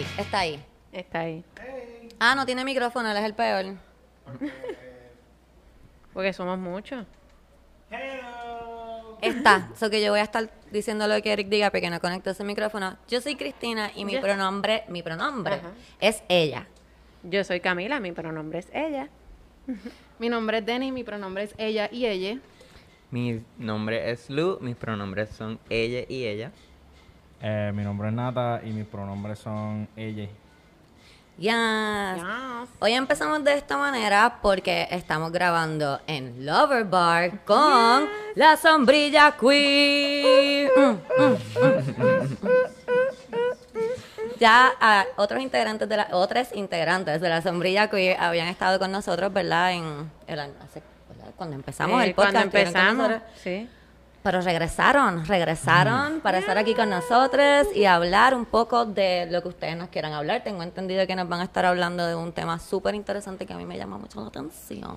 Eric, está ahí. Está ahí. Ah, no tiene micrófono, él es el peor. Porque somos muchos. Está, so que yo voy a estar diciendo lo que Eric diga porque no conecto ese micrófono. Yo soy Cristina y mi pronombre, mi pronombre Ajá. es ella. Yo soy Camila, mi pronombre es ella. Mi nombre es Denny, mi pronombre es ella y ella. Mi nombre es Lu, mis pronombres son ella y ella. Eh, mi nombre es Nata y mis pronombres son ella. Yes. Hoy empezamos de esta manera porque estamos grabando en Lover Bar con la sombrilla queer. Mm, mm, mm. Ya ah, otros integrantes de la, otras integrantes de la sombrilla queer habían estado con nosotros, ¿verdad? En el año, hace- ¿verdad? cuando empezamos Eh, el podcast. Cuando empezamos, sí. Pero regresaron, regresaron para estar aquí con nosotros y hablar un poco de lo que ustedes nos quieran hablar. Tengo entendido que nos van a estar hablando de un tema súper interesante que a mí me llama mucho la atención.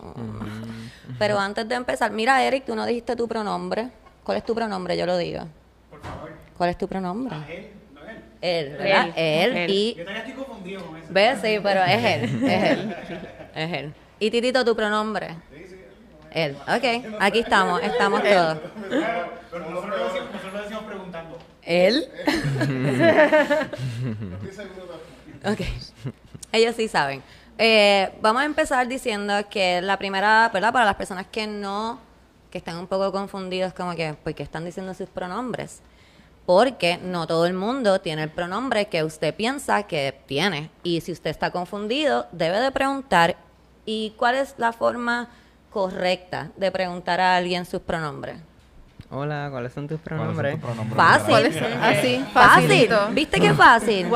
Pero antes de empezar, mira Eric, tú no dijiste tu pronombre. ¿Cuál es tu pronombre? Yo lo digo. Por favor. ¿Cuál es tu pronombre? él, no él. Él, ¿verdad? Él, Él, él. y... Yo todavía estoy confundido con eso. ¿Ves? Sí, pero es él, es él, es él. ¿Y Titito, tu pronombre? Él. Ok, aquí estamos, estamos todos. Pero nosotros lo decimos, nosotros lo decimos preguntando. ¿Él? ok. Ellos sí saben. Eh, vamos a empezar diciendo que la primera, ¿verdad? Para las personas que no, que están un poco confundidos, como que, ¿por qué están diciendo sus pronombres? Porque no todo el mundo tiene el pronombre que usted piensa que tiene. Y si usted está confundido, debe de preguntar, ¿y cuál es la forma correcta de preguntar a alguien sus pronombres? Hola, ¿cuáles son tus ¿Cuáles son pronombres? tus pronombres Fácil. literales? Así, Fácil. ¿Viste qué fácil?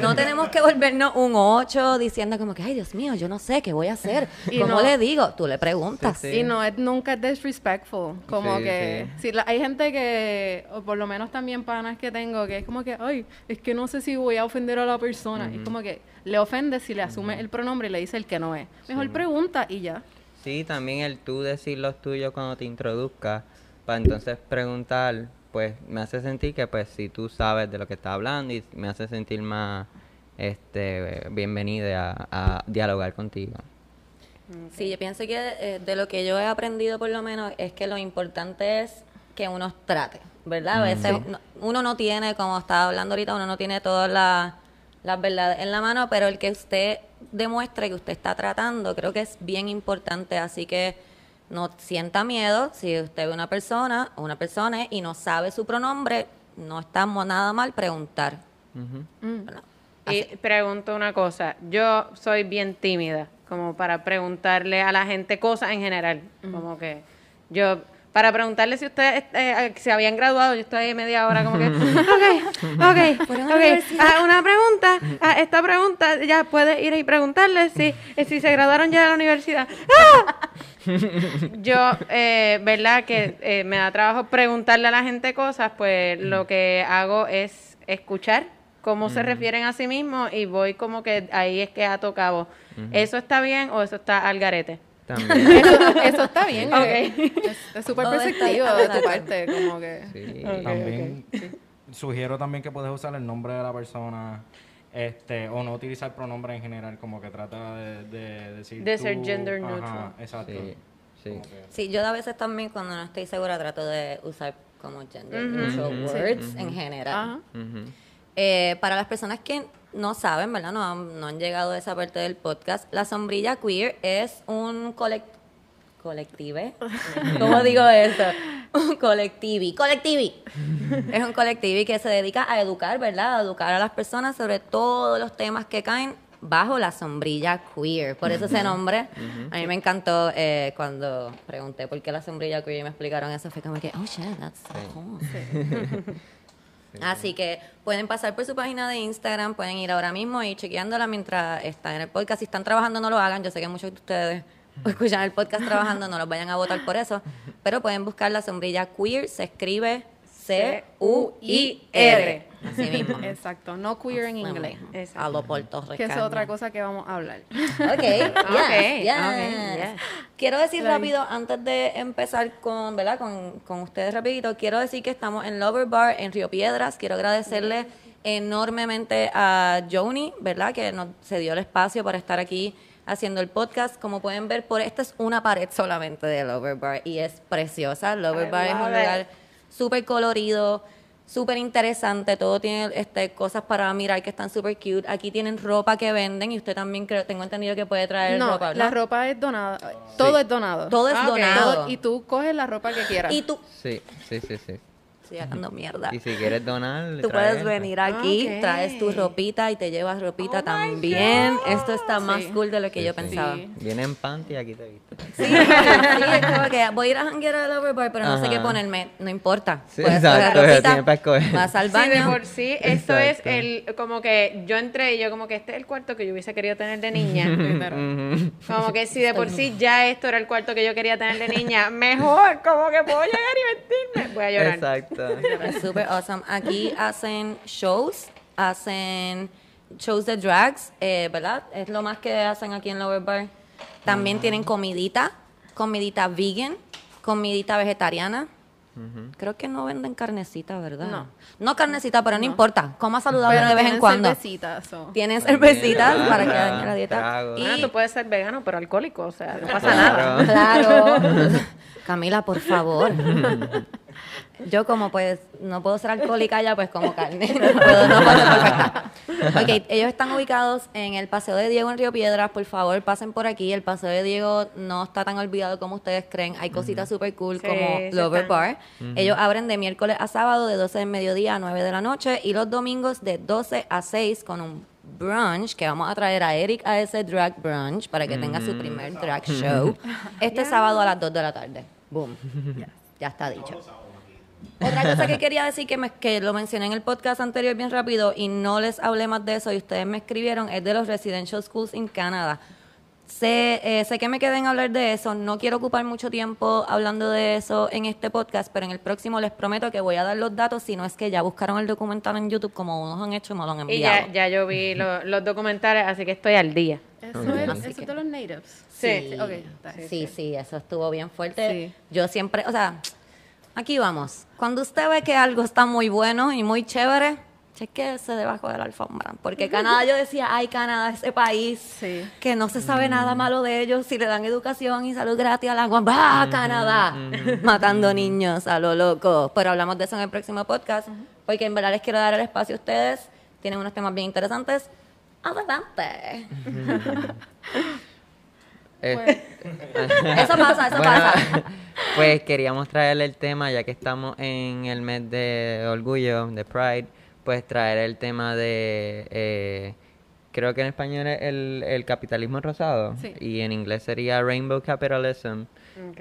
No tenemos que volvernos un 8 diciendo como que, ay, Dios mío, yo no sé qué voy a hacer. Y ¿Cómo no- le digo? Tú le preguntas. Sí, sí. Y no es nunca es disrespectful. Como Sí, que sí. si la- hay gente que, o por lo menos también panas que tengo, que es como que, ay, es que no sé si voy a ofender a la persona. Es como que le ofende si le asume el pronombre y le dice el que no es. Mejor pregunta y ya. Sí, también el tú decir los tuyos cuando te introduzcas, para entonces preguntar, pues me hace sentir que pues si tú sabes de lo que estás hablando y me hace sentir más este bienvenida a, a dialogar contigo. Sí, yo pienso que eh, de lo que yo he aprendido por lo menos es que lo importante es que uno trate, ¿verdad? A veces no- uno no tiene, como estaba hablando ahorita, uno no tiene todas las las verdades en la mano, pero el que usted demuestre que usted está tratando, creo que es bien importante, así que no sienta miedo. Si usted ve una persona o una persona y no sabe su pronombre, no estamos nada mal preguntar. ¿verdad? Y pregunto una cosa, yo soy bien tímida, como para preguntarle a la gente cosas en general, como que yo, para preguntarle si ustedes eh, se habían graduado, yo estoy ahí media hora como que, ok, ok, ok, ah, una pregunta, ah, esta pregunta, ya puedes ir y preguntarle si, eh, si se graduaron ya de la universidad. ¡Ah! Yo, eh, ¿verdad? Que eh, me da trabajo preguntarle a la gente cosas, pues lo que hago es escuchar cómo se refieren a sí mismos y voy como que ahí es que ato cabo. ¿Eso está bien o eso está al garete? También. Eso, eso está bien. Ok. eh. Es súper perceptivo de tu parte. Como que. Sí. También sugiero también que puedes usar el nombre de la persona este o no utilizar pronombre en general, como que trata de, de decir De ser gender Ajá, neutral. Exacto. Sí, sí. Sí, yo a veces también cuando no estoy segura trato de usar como gender neutral words en general. Eh, para las personas que no saben, ¿verdad? No han, no han llegado a esa parte del podcast, La Sombrilla Queer es un colect colectivo. ¿Cómo digo eso? Un colectivi. Colectivi. es un colectivi que se dedica a educar, ¿verdad? A educar a las personas sobre todos los temas que caen bajo la sombrilla queer. Por eso ese nombre. A mí me encantó eh, cuando pregunté por qué la sombrilla queer y me explicaron eso. Fue como que, oh, shit, that's so cool. Así que pueden pasar por su página de Instagram, pueden ir ahora mismo y chequeándola mientras están en el podcast. Si están trabajando, no lo hagan. Yo sé que muchos de ustedes escuchan el podcast trabajando, no los vayan a votar por eso. Pero pueden buscar la sombrilla queer, se escribe C-U-I-R. Así mismo. Exacto. No queer en inglés. A lo puertorriqueño. Que es otra cosa que vamos a hablar. Ok, yes, Ok, yes. ok, yes. Quiero decir rápido, antes de empezar con, ¿verdad? Con, con ustedes rapidito, quiero decir que estamos en Lover Bar en Río Piedras. Quiero agradecerle enormemente a Joni, ¿verdad? Que nos se dio el espacio para estar aquí haciendo el podcast. Como pueden ver, por esta es una pared solamente de Lover Bar y es preciosa. Lover Bar es un lugar súper colorido, súper interesante. Todo tiene este, cosas para mirar que están súper cute. Aquí tienen ropa que venden y usted también creo, tengo entendido que puede traer No, ropa. ¿no? la ropa es donada. Todo es donado. Todo es Ah, donado. Todo- y tú coges la ropa que quieras. Y tú, Sí, sí, sí, sí. Estoy hablando mierda. Y si quieres donar, Tú puedes venir aquí, traes tu ropita y te llevas ropita también. Esto está más Sí. cool de lo que Sí, yo sí. pensaba. Sí. Viene en panty y aquí te viste. Sí, sí, es como que voy a ir a janguear al Overbar, pero no sé qué ponerme. No importa. Sí, Puedes exacto, coger ropita, tiene para escoger. Vas al Sí, de baño. por sí, esto es el, como que yo entré y yo como que este es el cuarto que yo hubiese querido tener de niña. Como que si de por sí ya esto era el cuarto que yo quería tener de niña, mejor, como que puedo llegar y vestirme. Voy a llorar. Exacto. Es súper awesome. Aquí hacen shows, hacen shows de drags, eh, ¿verdad? Es lo más que hacen aquí en Lower Bar. También tienen comidita, comidita vegan, comidita vegetariana. Creo que no venden carnecita, ¿verdad? No. No carnecita, pero no, importa. Coma saludable Pero de vez en tienen cuando. cervecitas, so. Tienen cervecitas ah, para que ah, dañe la dieta. Ah, Y tú puedes ser vegano, pero alcohólico, o sea, no pasa nada. Claro. Camila, por favor. Yo como pues no puedo ser alcohólica ya, pues como carne. No puedo, no puedo ser perfecta. Ok, ellos están ubicados en el Paseo de Diego en Río Piedras. Por favor, pasen por aquí. El Paseo de Diego no está tan olvidado como ustedes creen. Hay cositas súper cool Sí, como sí Lover están. Bar. Ellos abren de miércoles a sábado de 12 del mediodía a 9 de la noche y los domingos de 12 a 6 con un brunch que vamos a traer a Eric a ese drag brunch para que tenga su primer drag show este sábado a las 2 de la tarde. Boom. Ya está dicho. Otra cosa que quería decir que, me- que lo mencioné en el podcast anterior bien rápido y no les hablé más de eso y ustedes me escribieron es de los residential schools en Canadá. Sé, eh, sé que me quedé en hablar de eso, no quiero ocupar mucho tiempo hablando de eso en este podcast, pero en el próximo les prometo que voy a dar los datos, si no es que ya buscaron el documental en YouTube como unos han hecho y me lo han Y enviado. ya, ya yo vi lo- los documentales, así que estoy al día. Eso es, Así eso que- es de los natives. Sí. Bien. Sí, sí, eso estuvo bien fuerte. Sí. Yo siempre, o sea, aquí vamos. Cuando usted ve que algo está muy bueno y muy chévere, chequese debajo de la alfombra. Porque Canadá, yo decía, ay, Canadá, ese país Sí. que no se sabe nada malo de ellos, si le dan educación y salud gratis al agua, ¡va, Canadá! Matando niños a lo loco. Pero hablamos de eso en el próximo podcast, porque en verdad les quiero dar el espacio a ustedes. Tienen unos temas bien interesantes. Adelante. Eh, Eso pasa, eso Bueno, pasa. Pues queríamos traerle el tema, ya que estamos en el mes de orgullo, de Pride, pues traer el tema de, eh, creo que en español es el, el capitalismo rosado, Sí. y en inglés sería Rainbow Capitalism,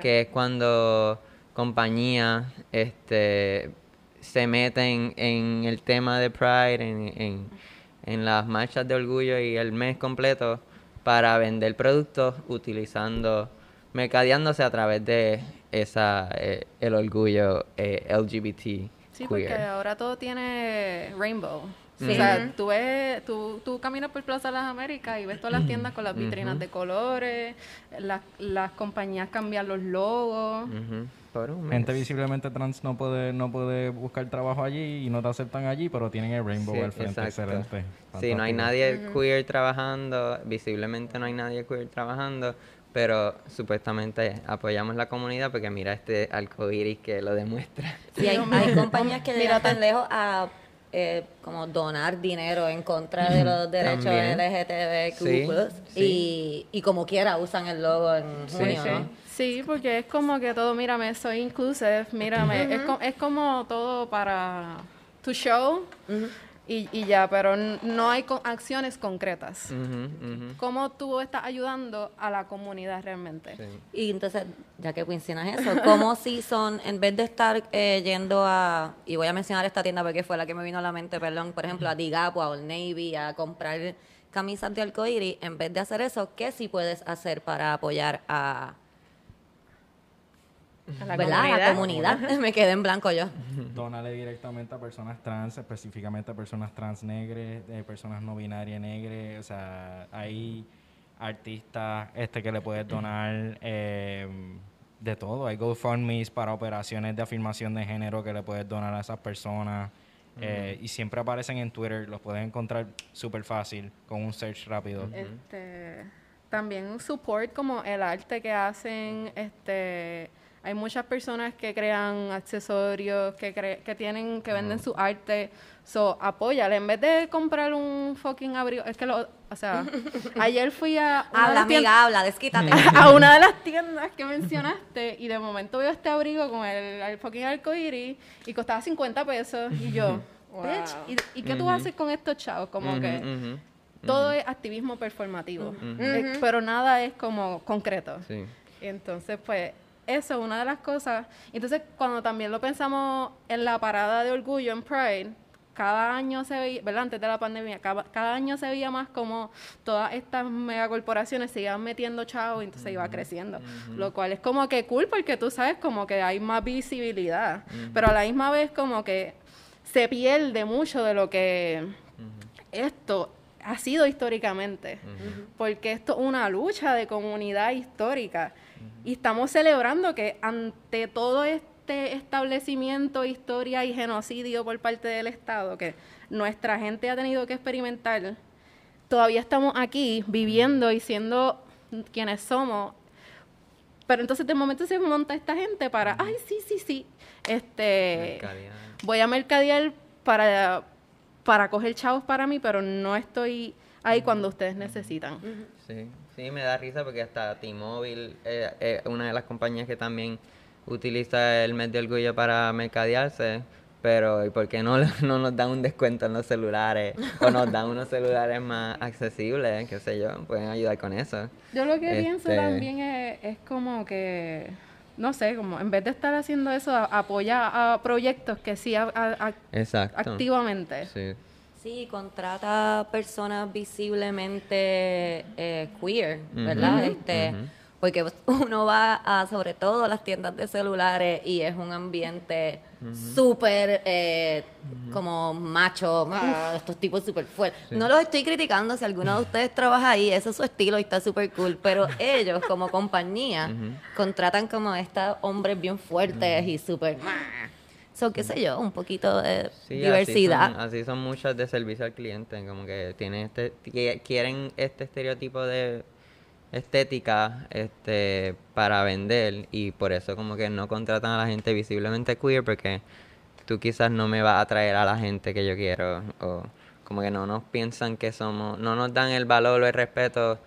que es cuando compañías este, se meten en el tema de Pride, en, en, en las marchas de orgullo y el mes completo para vender productos utilizando, mercadeándose a través de esa eh, el orgullo eh, LGBT Sí, porque queer. ahora todo tiene rainbow. Sí. O sea, tú ves, tú, tú caminas por Plaza de las Américas y ves todas las tiendas con las vitrinas de colores, las, las compañías cambian los logos. Por un Gente visiblemente trans no puede no puede buscar trabajo allí y no te aceptan allí, pero tienen el rainbow Sí, al frente. exacto. Excelente. Sí, no hay nadie queer trabajando, visiblemente no hay nadie queer trabajando, pero supuestamente apoyamos la comunidad porque mira este arcoíris que lo demuestra. Sí, hay, hay compañías que llegan tan lejos a eh, como donar dinero en contra de los derechos También. LGTBQ+, Sí, y, y como quiera usan el logo en Sí, junio, sí. ¿no? Sí, porque es como que todo, mírame, soy inclusive, mírame, es, co- es como todo para tu show y, y ya, pero n- no hay co- acciones concretas. ¿Cómo tú estás ayudando a la comunidad realmente? Sí. Y entonces, ya que mencionas eso, como si son, en vez de estar eh, yendo a, y voy a mencionar esta tienda porque fue la que me vino a la mente, perdón, por ejemplo, a Digap o a Old Navy, a comprar camisas de arcoíris, en vez de hacer eso, ¿qué sí puedes hacer para apoyar a, A la ¿verdad? a la comunidad. me quedé en blanco yo. Dónale directamente a personas trans, específicamente a personas trans negras, eh, personas no binarias negras. O sea, hay artistas este que le puedes donar eh, de todo. Hay GoFundMe's para operaciones de afirmación de género que le puedes donar a esas personas. Eh, y siempre aparecen en Twitter, los puedes encontrar súper fácil con un search rápido. Este, también un support como el arte que hacen, este, hay muchas personas que crean accesorios, que cre- que tienen, que venden su arte, so apóyale, en vez de comprar un fucking abrigo, es que lo, o sea, ayer fui a una de Habla, las tiendas- amiga, habla, desquítate. a una de las tiendas que mencionaste y de momento veo este abrigo con el, el fucking arcoíris y costaba 50 pesos y yo, bitch, ¿y, y qué tú haces con estos chavos? Como Ujú, que ujú. todo es activismo performativo, Eh, pero nada es como concreto. Sí. Entonces, pues, eso es una de las cosas. Entonces, cuando también lo pensamos en la parada de orgullo en Pride, cada año se veía, ¿verdad? Antes de la pandemia, cada, cada año se veía más como todas estas megacorporaciones se iban metiendo chavos y entonces iba creciendo. Lo cual es como que cool porque tú sabes como que hay más visibilidad. Pero a la misma vez como que se pierde mucho de lo que esto ha sido históricamente, porque esto es una lucha de comunidad histórica y estamos celebrando que ante todo este establecimiento, historia y genocidio por parte del Estado que nuestra gente ha tenido que experimentar, todavía estamos aquí viviendo y siendo quienes somos. Pero entonces de momento se monta esta gente para, ay, sí, sí, sí, este, Mercadear. voy a mercadear para, para coger chavos para mí, pero no estoy ahí cuando ustedes necesitan. Sí, sí, me da risa porque hasta T-Mobile eh, es una de las compañías que también utiliza el mes de orgullo para mercadearse. Pero, ¿y por qué no, no nos dan un descuento en los celulares? O nos dan unos celulares más accesibles, qué sé yo, pueden ayudar con eso. Yo lo que pienso Este- también es, es como que, no sé, como en vez de estar haciendo eso, apoya a proyectos que sí a- a- a- Exacto. activamente. Sí. Sí, contrata personas visiblemente eh, queer, ¿verdad? Este. Porque uno va a, sobre todo, las tiendas de celulares y es un ambiente súper eh, como macho, ah, estos tipos súper fuertes. No los estoy criticando, si alguno de ustedes trabaja ahí, ese es su estilo y está súper cool, pero ellos como compañía contratan como estos hombres bien fuertes y súper... So, qué sé yo, un poquito de Sí, diversidad. Así son, así son muchas de servicio al cliente, como que tienen este, qui- quieren este estereotipo de estética este para vender y por eso como que no contratan a la gente visiblemente queer porque tú quizás no me vas a atraer a la gente que yo quiero o como que no nos piensan que somos, no nos dan el valor o el respeto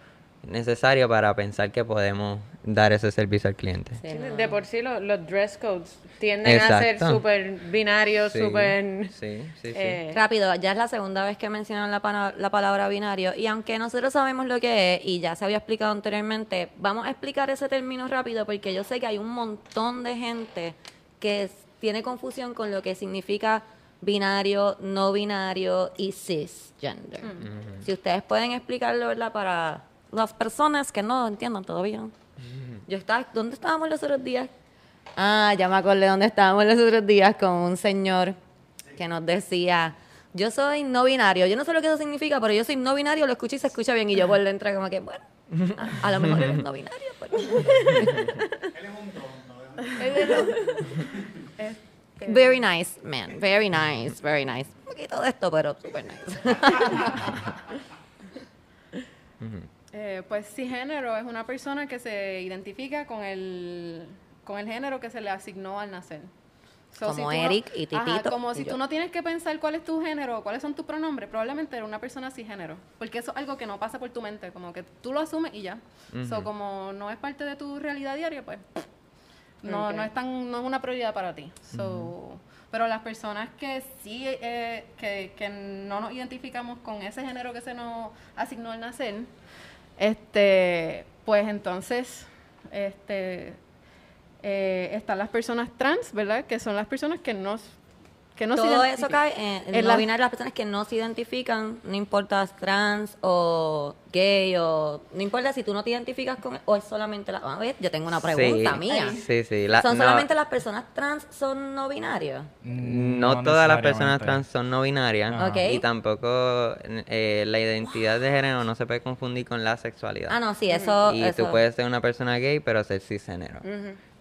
necesario para pensar que podemos dar ese servicio al cliente. Sí, Sí, no. De por sí lo- los dress codes tienden a ser súper binarios, súper... sí, sí, sí. eh, Rápido, ya es la segunda vez que mencionan la, pana- la palabra binario y aunque nosotros sabemos lo que es y ya se había explicado anteriormente, vamos a explicar ese término rápido porque yo sé que hay un montón de gente que es- tiene confusión con lo que significa binario, no binario y cisgender. Si ustedes pueden explicarlo, ¿verdad? Para las personas que no entiendan todavía. Yo estaba, ¿dónde estábamos los otros días? Ah, ya me acordé dónde estábamos los otros días con un señor que nos decía, yo soy no binario. Yo no sé lo que eso significa, pero yo soy no binario, lo escucho y se escucha bien. Y yo por dentro como que, bueno, a, a lo mejor eres no binario. Pero... Very nice, man. Very nice, very nice. Un poquito de esto, pero super nice. Eh, pues cisgénero es una persona que se identifica con el, con el género que se le asignó al nacer. Como tú no- Eric y Ajá, Titito como y si yo. tú no tienes que pensar cuál es tu género, cuáles son tus pronombres, probablemente eres una persona cisgénero. Porque eso es algo que no pasa por tu mente, como que tú lo asumes y ya. So, como no es parte de tu realidad diaria, pues no, no, es tan, no es una prioridad para ti. So, Pero las personas que sí, eh, que, que no nos identificamos con ese género que se nos asignó al nacer, este, pues entonces, este, eh, están las personas trans, ¿verdad? Que son las personas que no, que no se Todo eso cae en, en no la- las personas que no se identifican, no importa si trans o gay o no importa si tú no te identificas con o es solamente la. A ver, yo tengo una pregunta Sí, mía. Sí, sí. la- ¿Son no, solamente las personas trans son no binarios? No, todas las personas trans son no binarias. Y tampoco eh, la identidad de género no se puede confundir con la sexualidad. Ah, no, sí, eso. y eso. tú puedes ser una persona gay, pero ser cisgénero. Sí,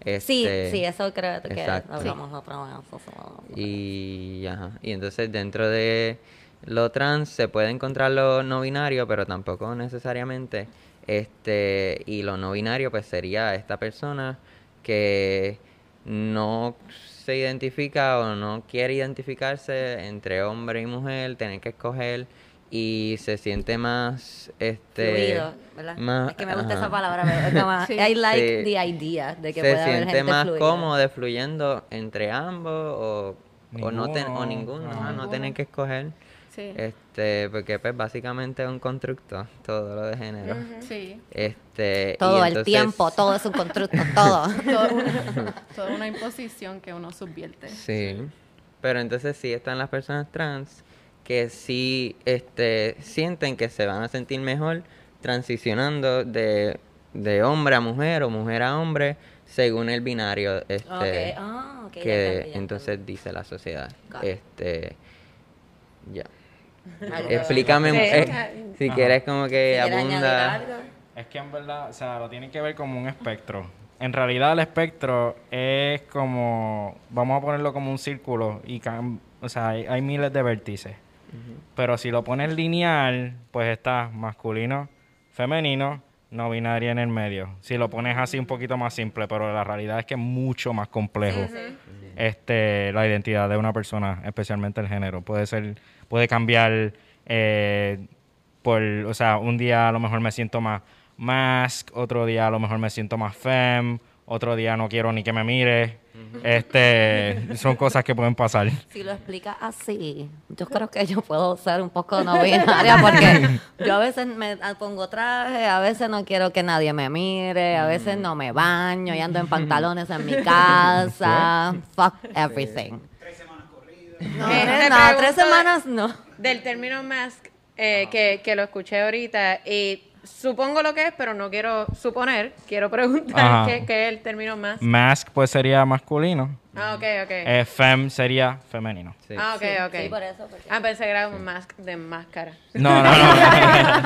Este, sí, eso creo que exacto. hablamos otra vez. Y, ajá, y entonces dentro de lo trans se puede encontrar lo no binario, pero tampoco necesariamente. Este, y lo no binario pues sería esta persona que no se identifica o no quiere identificarse entre hombre y mujer, tener que escoger y se siente más este Fluido, ¿verdad? más- es que me gusta ajá. esa palabra. pero es como, Sí. I like Sí. the idea de que se puede haber siente gente más fluida. cómodo fluyendo entre ambos o, o no ten- o Ninguno, ajá, no tener que escoger Sí. este porque pues básicamente es un constructo todo lo de género Sí. este y Todo el tiempo, todo es un constructo, todo. Toda una, toda una imposición que uno subvierte. sí pero entonces sí están las personas trans que sí este sienten que se van a sentir mejor transicionando de, de hombre a mujer o mujer a hombre según el binario este ah, que ya entonces dice la sociedad este ya explícame eh, si Ajá. quieres como que ¿Quieres añadir abunda algo? Es que en verdad, o sea, lo tienen que ver como un espectro. En realidad el espectro es como, vamos a ponerlo como un círculo y, o sea, hay, hay miles de vértices. Pero si lo pones lineal, pues está masculino, femenino, no binario en el medio. Si lo pones así un poquito más simple, pero la realidad es que es mucho más complejo. Este, la identidad de una persona, especialmente el género. Puede ser, puede cambiar eh, por, o sea, un día a lo mejor me siento más mask, otro día a lo mejor me siento más femme, otro día no quiero ni que me mire. Este, son cosas que pueden pasar. Si lo explicas así, yo creo que yo puedo ser un poco no binaria porque yo a veces me pongo traje, a veces no quiero que nadie me mire, a veces no me baño y ando en pantalones en mi casa. Fuck everything. No, Eh, te no, tres pregunto- semanas no. Del término mask, eh, que, que lo escuché ahorita, y supongo lo que es, pero no quiero suponer, quiero preguntar qué, qué es el término mask. Mask pues sería masculino, Ah, ok, ok. eh, femme sería femenino. Sí. ah, ok, ok. Sí, por eso. porque- Ah, pensé que era un mask de máscara. No, no,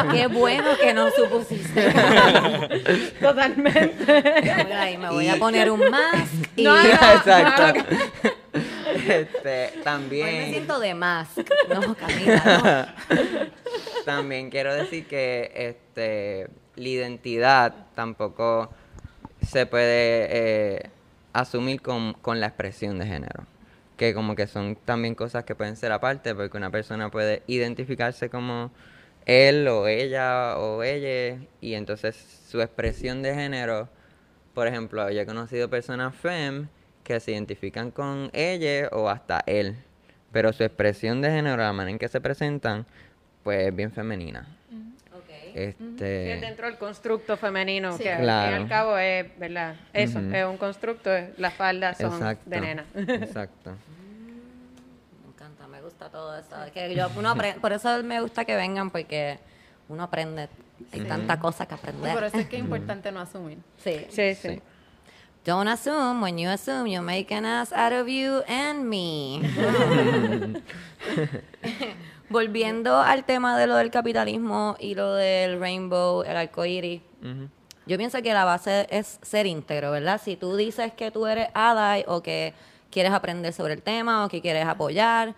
no. Qué bueno que no supusiste. Totalmente. Ahí me voy a poner un mask y No, no, Exacto. no, este, hoy me también siento de mask. No, Camila, no. También quiero decir que este, la identidad tampoco se puede eh, asumir con, con la expresión de género. Que como que son también cosas que pueden ser aparte, porque una persona puede identificarse como él o ella o ella, y entonces su expresión de género, por ejemplo, yo he conocido personas fem que se identifican con ella o hasta él, pero su expresión de género, la manera en que se presentan, pues es bien femenina. Este, Sí, es dentro del constructo femenino, Sí. que al Claro. fin y al cabo es, ¿verdad? Eso, es un constructo, las faldas son exacto, de nena. Exacto. Me encanta, me gusta todo eso. Es que yo, uno apre- por eso me gusta que vengan, porque uno aprende. Hay tanta cosa que Y por aprender. eso es que es importante no asumir. Sí. Sí, sí. Don't assume. When you assume, you make an ass out of you and me. Volviendo al tema de lo del capitalismo y lo del rainbow, el arcoíris. Ujú. Yo pienso que la base es ser íntegro, ¿verdad? Si tú dices que tú eres ally o que quieres aprender sobre el tema o que quieres apoyar,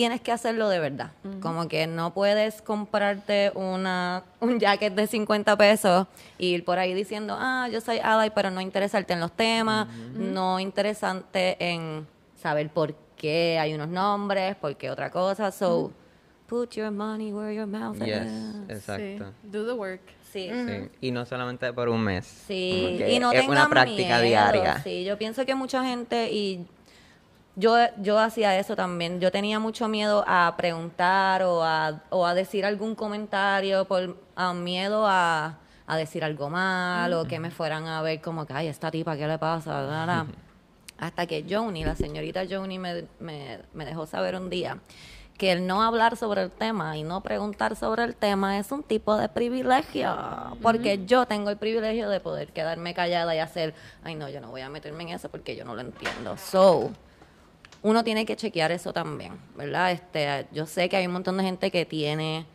tienes que hacerlo de verdad. Como que no puedes comprarte una, un jacket de 50 pesos y ir por ahí diciendo, ah, yo soy ally, pero no interesarte en los temas, no interesante en saber por qué hay unos nombres, por qué otra cosa. So, put your money where your mouth Yes, is. exacto. Sí. Do the work. Sí. Sí. Y no solamente por un mes. Sí, y no es una práctica miedo, diaria. Sí, yo pienso que mucha gente y yo, yo hacía eso también. Yo tenía mucho miedo a preguntar o a, o a decir algún comentario por a miedo a, a decir algo mal o que me fueran a ver como que, ay, esta tipa, ¿qué le pasa? Bla, bla. Hasta que Joni, la señorita Joni, me, me, me dejó saber un día que el no hablar sobre el tema y no preguntar sobre el tema es un tipo de privilegio. Porque yo tengo el privilegio de poder quedarme callada y hacer, ay no, yo no voy a meterme en eso porque yo no lo entiendo. So, uno tiene que chequear eso también, ¿verdad? Este, yo sé que hay un montón de gente que tiene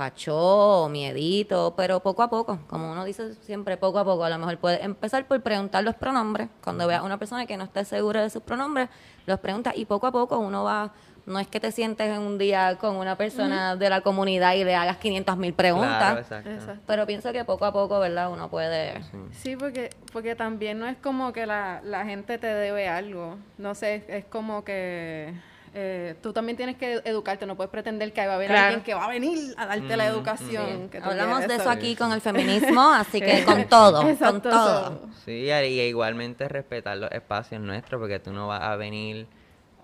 pachó, miedito, pero poco a poco, como uno dice siempre, poco a poco. A lo mejor puedes empezar por preguntar los pronombres. Cuando veas a una persona que no esté segura de sus pronombres, los preguntas y poco a poco uno va. No es que te sientes en un día con una persona de la comunidad y le hagas 500 mil preguntas. Claro, exacto. Exacto. Pero pienso que poco a poco, ¿verdad? Uno puede... Sí, porque, porque también no es como que la, la gente te debe algo. No sé, es como que eh, tú también tienes que educarte. No puedes pretender que va a haber Claro. alguien que va a venir a darte la educación. que Hablamos de eso aquí con el feminismo, así que con todo, con Exacto, todo. so- Sí, y igualmente respetar los espacios nuestros, porque tú no vas a venir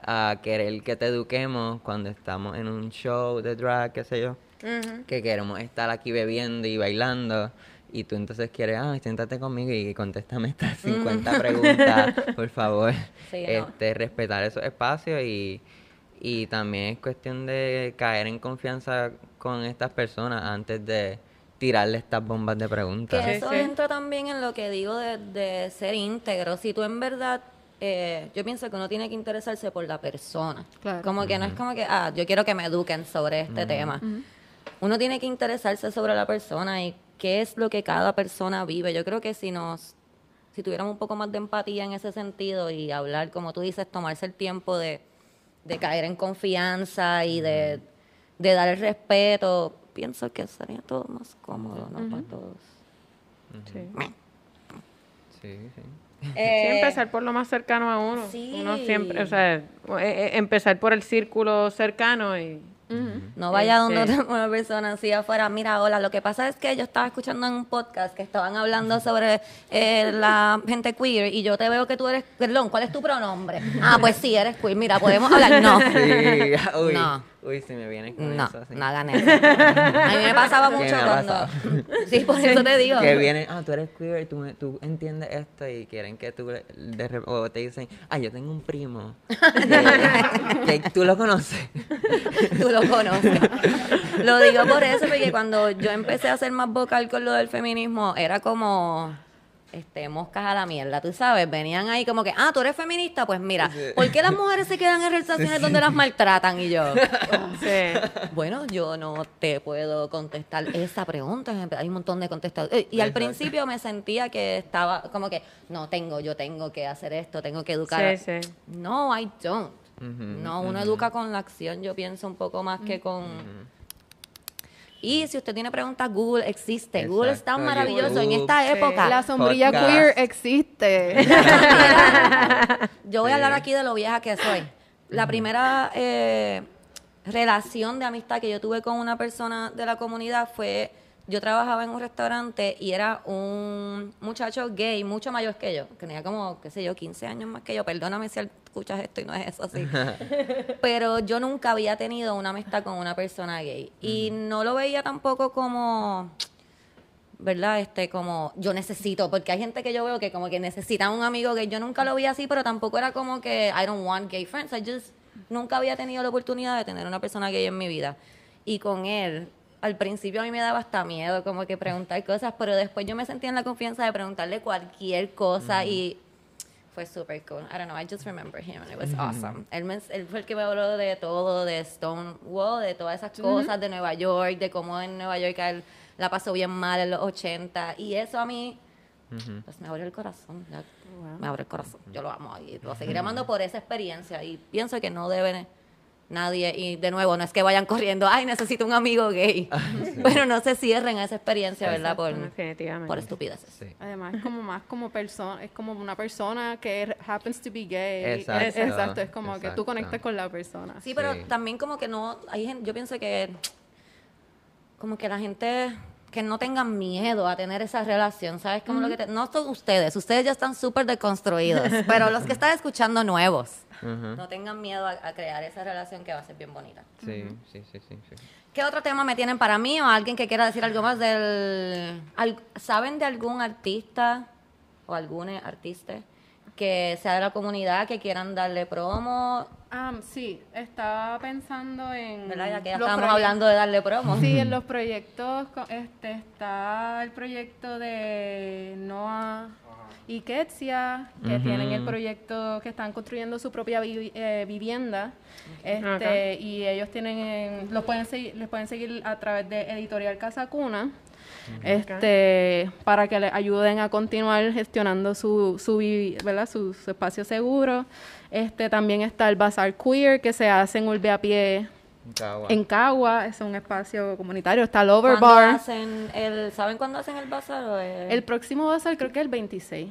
a querer que te eduquemos cuando estamos en un show de drag, qué sé yo, que queremos estar aquí bebiendo y bailando. Y tú entonces quieres, ah, siéntate conmigo y contéstame estas 50 preguntas, por favor. Sí, no. este, respetar esos espacios y, y también es cuestión de caer en confianza con estas personas antes de tirarle estas bombas de preguntas. Que Sí, eso sí. entra también en lo que digo de, de ser íntegro. Si tú en verdad, eh, yo pienso que uno tiene que interesarse por la persona. Claro. Como que no es como que, ah, yo quiero que me eduquen sobre este tema. Uno tiene que interesarse sobre la persona y qué es lo que cada persona vive. Yo creo que si nos, si tuviéramos un poco más de empatía en ese sentido y hablar, como tú dices, tomarse el tiempo de, de caer en confianza y de, de dar el respeto, pienso que sería todo más cómodo, ¿no? Para todos. Sí. Sí, sí. Sí, Eh, empezar por lo más cercano a uno. sí. Uno siempre, o sea, eh, eh, empezar por el círculo cercano y... No vaya donde Este- otra- una persona así afuera, mira, hola, lo que pasa es que yo estaba escuchando en un podcast que estaban hablando sobre eh, la gente queer y yo te veo que tú eres, perdón, ¿cuál es tu pronombre? Ah, pues sí, eres queer, mira, podemos hablar. No, Sí, uy, No. Uy, si me viene con no, eso. sí. no hagan eso. A mí me pasaba ¿Qué mucho me cuando... Sí, por eso te digo. Que vienen, ah, tú eres queer, tú, tú entiendes esto y quieren que tú, de o te dicen, ah, yo tengo un primo, que, que tú lo conoces. Tú lo conoces. Lo digo por eso, porque cuando yo empecé a ser más vocal con lo del feminismo, era como este, moscas a la mierda, tú sabes, venían ahí como que, ah, tú eres feminista, pues mira, ¿por qué las mujeres se quedan en relaciones donde las maltratan? Y yo, Sí. bueno, yo no te puedo contestar esa pregunta, hay un montón de contestadores. Y al principio me sentía que estaba como que, no tengo, yo tengo que hacer esto, tengo que educar. Sí, sí. No, I don't. No, uno educa con la acción, yo pienso un poco más que con... Y si usted tiene preguntas, Google existe. Google es tan maravilloso en esta época. La sombrilla Podcast. queer existe. Yo voy a hablar aquí de lo vieja que soy. La primera eh, relación de amistad que yo tuve con una persona de la comunidad fue, yo trabajaba en un restaurante y era un muchacho gay, mucho mayor que yo, que tenía como, qué sé yo, 15 años más que yo. Perdóname si escuchas esto y no es eso así. Pero yo nunca había tenido una amistad con una persona gay. Y no lo veía tampoco como... ¿verdad? Este, como yo necesito, porque hay gente que yo veo que como que necesitan un amigo gay. Yo nunca lo vi así, pero tampoco era como que I don't want gay friends. I just nunca había tenido la oportunidad de tener una persona gay en mi vida. Y con él, al principio a mí me daba hasta miedo como que preguntar cosas, pero después yo me sentía en la confianza de preguntarle cualquier cosa y fue súper cool. I don't know, I just remember him and it was awesome. Él, me- él fue el que me habló de todo, de Stonewall, de todas esas cosas, de Nueva York, de cómo en Nueva York él la pasó bien mal en los 80. Y eso a mí, pues me abrió el corazón. ya, Me abrió el corazón. Yo lo amo y lo seguiré amando por esa experiencia. Y pienso que no debe nadie, y de nuevo, no es que vayan corriendo, ay, necesito un amigo gay. Pero no se cierren a esa experiencia, ¿verdad? Por, Definitivamente. por estupideces. Sí. Además, es como más como persona, es como una persona que happens to be gay. Exacto, Es- exacto, es como que tú conectas con la persona. Sí, pero Sí. también como que no, hay gente, yo pienso que como que la gente que no tengan miedo a tener esa relación, ¿sabes? Como lo que te- no son ustedes, ustedes ya están súper deconstruidos, pero los que están escuchando nuevos, no tengan miedo a, a crear esa relación que va a ser bien bonita. Sí, sí, sí, sí, sí. ¿Qué otro tema me tienen para mí o alguien que quiera decir algo más del... al- ¿Saben de algún artista o algún artista que sea de la comunidad que quieran darle promo? Ah, sí, estaba pensando en... ¿Verdad? Ya que ya estábamos hablando de darle promo. Sí, en los proyectos este, está el proyecto de Noah y Ketsia, que tienen el proyecto que están construyendo su propia vi- eh, vivienda. Este, Y ellos tienen, los pueden seguir, les pueden seguir a través de Editorial Casa Cuna. Este, para que les ayuden a continuar gestionando su, su, ¿verdad? su, su espacio seguro. Este, también está el Bazar Queer que se hace en Urbe a Pie Cagua. en Cagua, es un espacio comunitario. Está el ¿Cuándo Overbar. hacen el, ¿Saben cuándo hacen el bazar? o El próximo bazar creo que es el 26.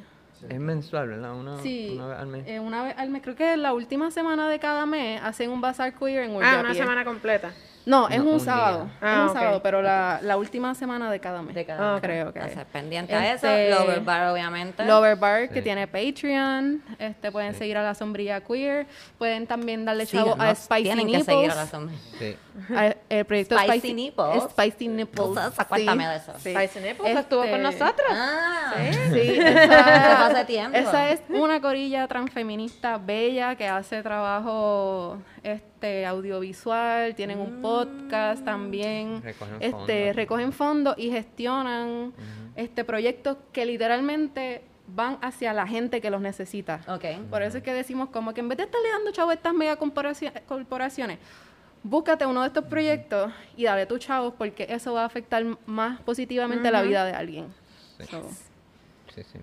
Es mensual, ¿verdad? Una, Sí, una vez al mes. eh, una vez al mes, creo que la última semana de cada mes hacen un bazar queer en Ah, Urbe a una Pie. semana completa. No, es No, un, un sábado. día. es Ah, un ok. sábado, pero la, la última semana de cada mes. De cada mes. Creo que. Sea, pendiente a Este, eso. Lover Bar, obviamente. Lover Bar, que Sí. tiene Patreon. Este, pueden seguir a la sombrilla queer. Pueden también darle Sí, chavo a nos Spicy tienen Nipples. que seguir a la sombra. Sí. a- el proyecto Spicy Spicy, Nipples. Spicy Nipples. Entonces, cuéntame sí, de eso. sí. Spicy Nipples estuvo con Este, nosotros. Ah, Sí, esa, hace tiempo. esa es una corilla transfeminista bella que hace trabajo este audiovisual, tienen un podcast también, Recogen este fondos. recogen fondos y gestionan este proyectos que literalmente van hacia la gente que los necesita. Ok. Por eso es que decimos como que en vez de estarle dando chavo a estas mega corporaci- corporaciones, búscate uno de estos proyectos y dale tu chavos porque eso va a afectar más positivamente la vida de alguien. Sí. So, Sí, sí.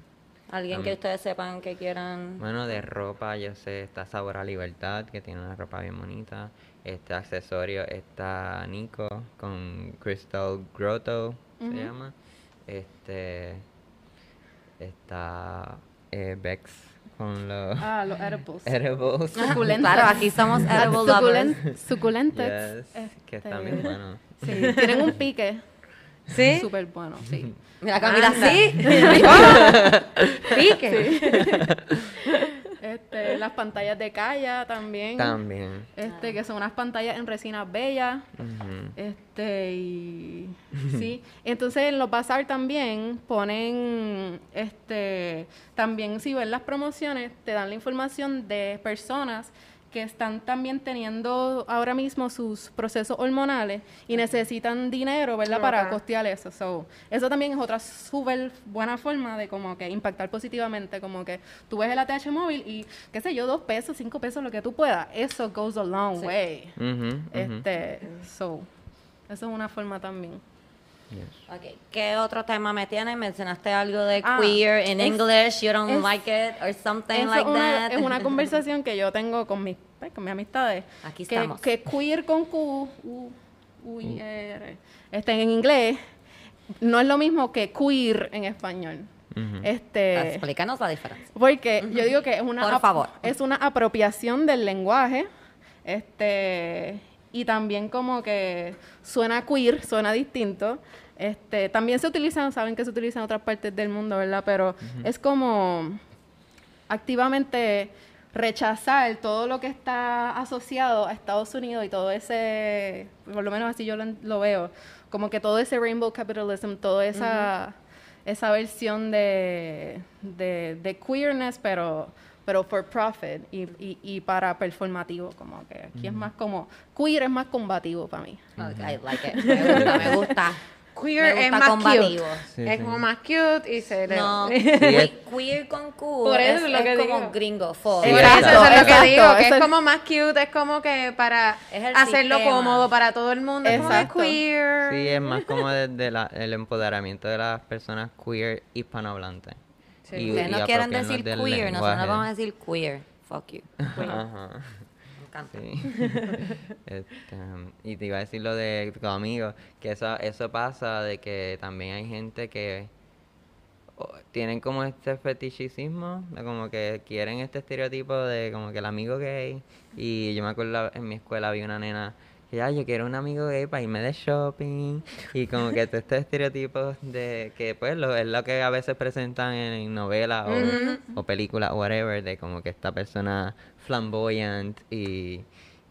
Alguien que ustedes sepan que quieran. Bueno, de ropa, yo sé, está Sabor a Libertad, que tiene una ropa bien bonita. Este accesorio está Nico con Crystal Grotto, se llama. Este. Está eh, Bex con los ah, los edibles. edibles. Suculentas. Claro, aquí somos edible lovers. suculen- suculentes. Yes, que Este, están bien buenos. Sí, tienen un pique ¿Sí? súper bueno, sí. Mira, Camila, Anda. sí. Pique. Este, las pantallas de Calla también. También. Este, que son unas pantallas en resinas bellas. Este, y sí. Entonces en los bazar también ponen, este, también si ven las promociones, te dan la información de personas que están también teniendo ahora mismo sus procesos hormonales y necesitan dinero, ¿verdad? Para costear eso. So, eso también es otra súper buena forma de como que impactar positivamente, como que tú ves el ATH móvil y, qué sé yo, dos pesos, cinco pesos, lo que tú puedas. Eso goes a long Sí. way. Este, so, eso es una forma también. Yes. Ok, ¿Qué otro tema me tienes? Mencionaste algo de Ah, queer in es- English, you don't es- like it, or something like es, una, that. es una conversación que yo tengo con mis, pues, con mis amistades. Aquí que, estamos. Que queer con Q, U, U, I, R, este, en inglés, no es lo mismo que queer en español. Ujú. Este, Explícanos la diferencia. porque yo digo que es una Por ap- favor. es una apropiación del lenguaje, este y también como que suena queer, suena distinto. Este, también se utilizan, saben que se utiliza en otras partes del mundo, ¿verdad? Pero es como activamente rechazar todo lo que está asociado a Estados Unidos y todo ese, por lo menos así yo lo, lo veo, como que todo ese rainbow capitalism, toda esa, esa versión de, de, de queerness, pero pero for profit y, y, y para performativo, como que aquí es más como, queer es más combativo para mí. Ok, I like it. Me gusta, me gusta. Queer Me es más combativo. cute. Sí, es sí. como más cute y se le... No, es- que- queer con Q Por eso es, es lo es que como digo. gringo, Por eso, eso es lo que exacto, digo, que es es- como más cute, es como que para Es hacerlo sistema. cómodo para todo el mundo, es Exacto. como que queer. Sí, es más como desde la- el empoderamiento de las personas queer hispanohablantes. Sí. Y- Ustedes no apropiarnos decir queer, nosotros lenguaje. vamos a decir queer. Fuck you. Ajá. Me encanta. Sí. Este, y te iba a decir lo de tu amigo, que eso, eso pasa de que también hay gente que o, tienen como este fetichismo, de como que quieren este estereotipo de como que el amigo gay. Y yo me acuerdo en mi escuela había una nena que ya yo quiero un amigo gay para irme de shopping y como que todos estos estereotipos de que pues lo, es lo que a veces presentan en, novelas o, o películas o whatever de como que esta persona flamboyant y,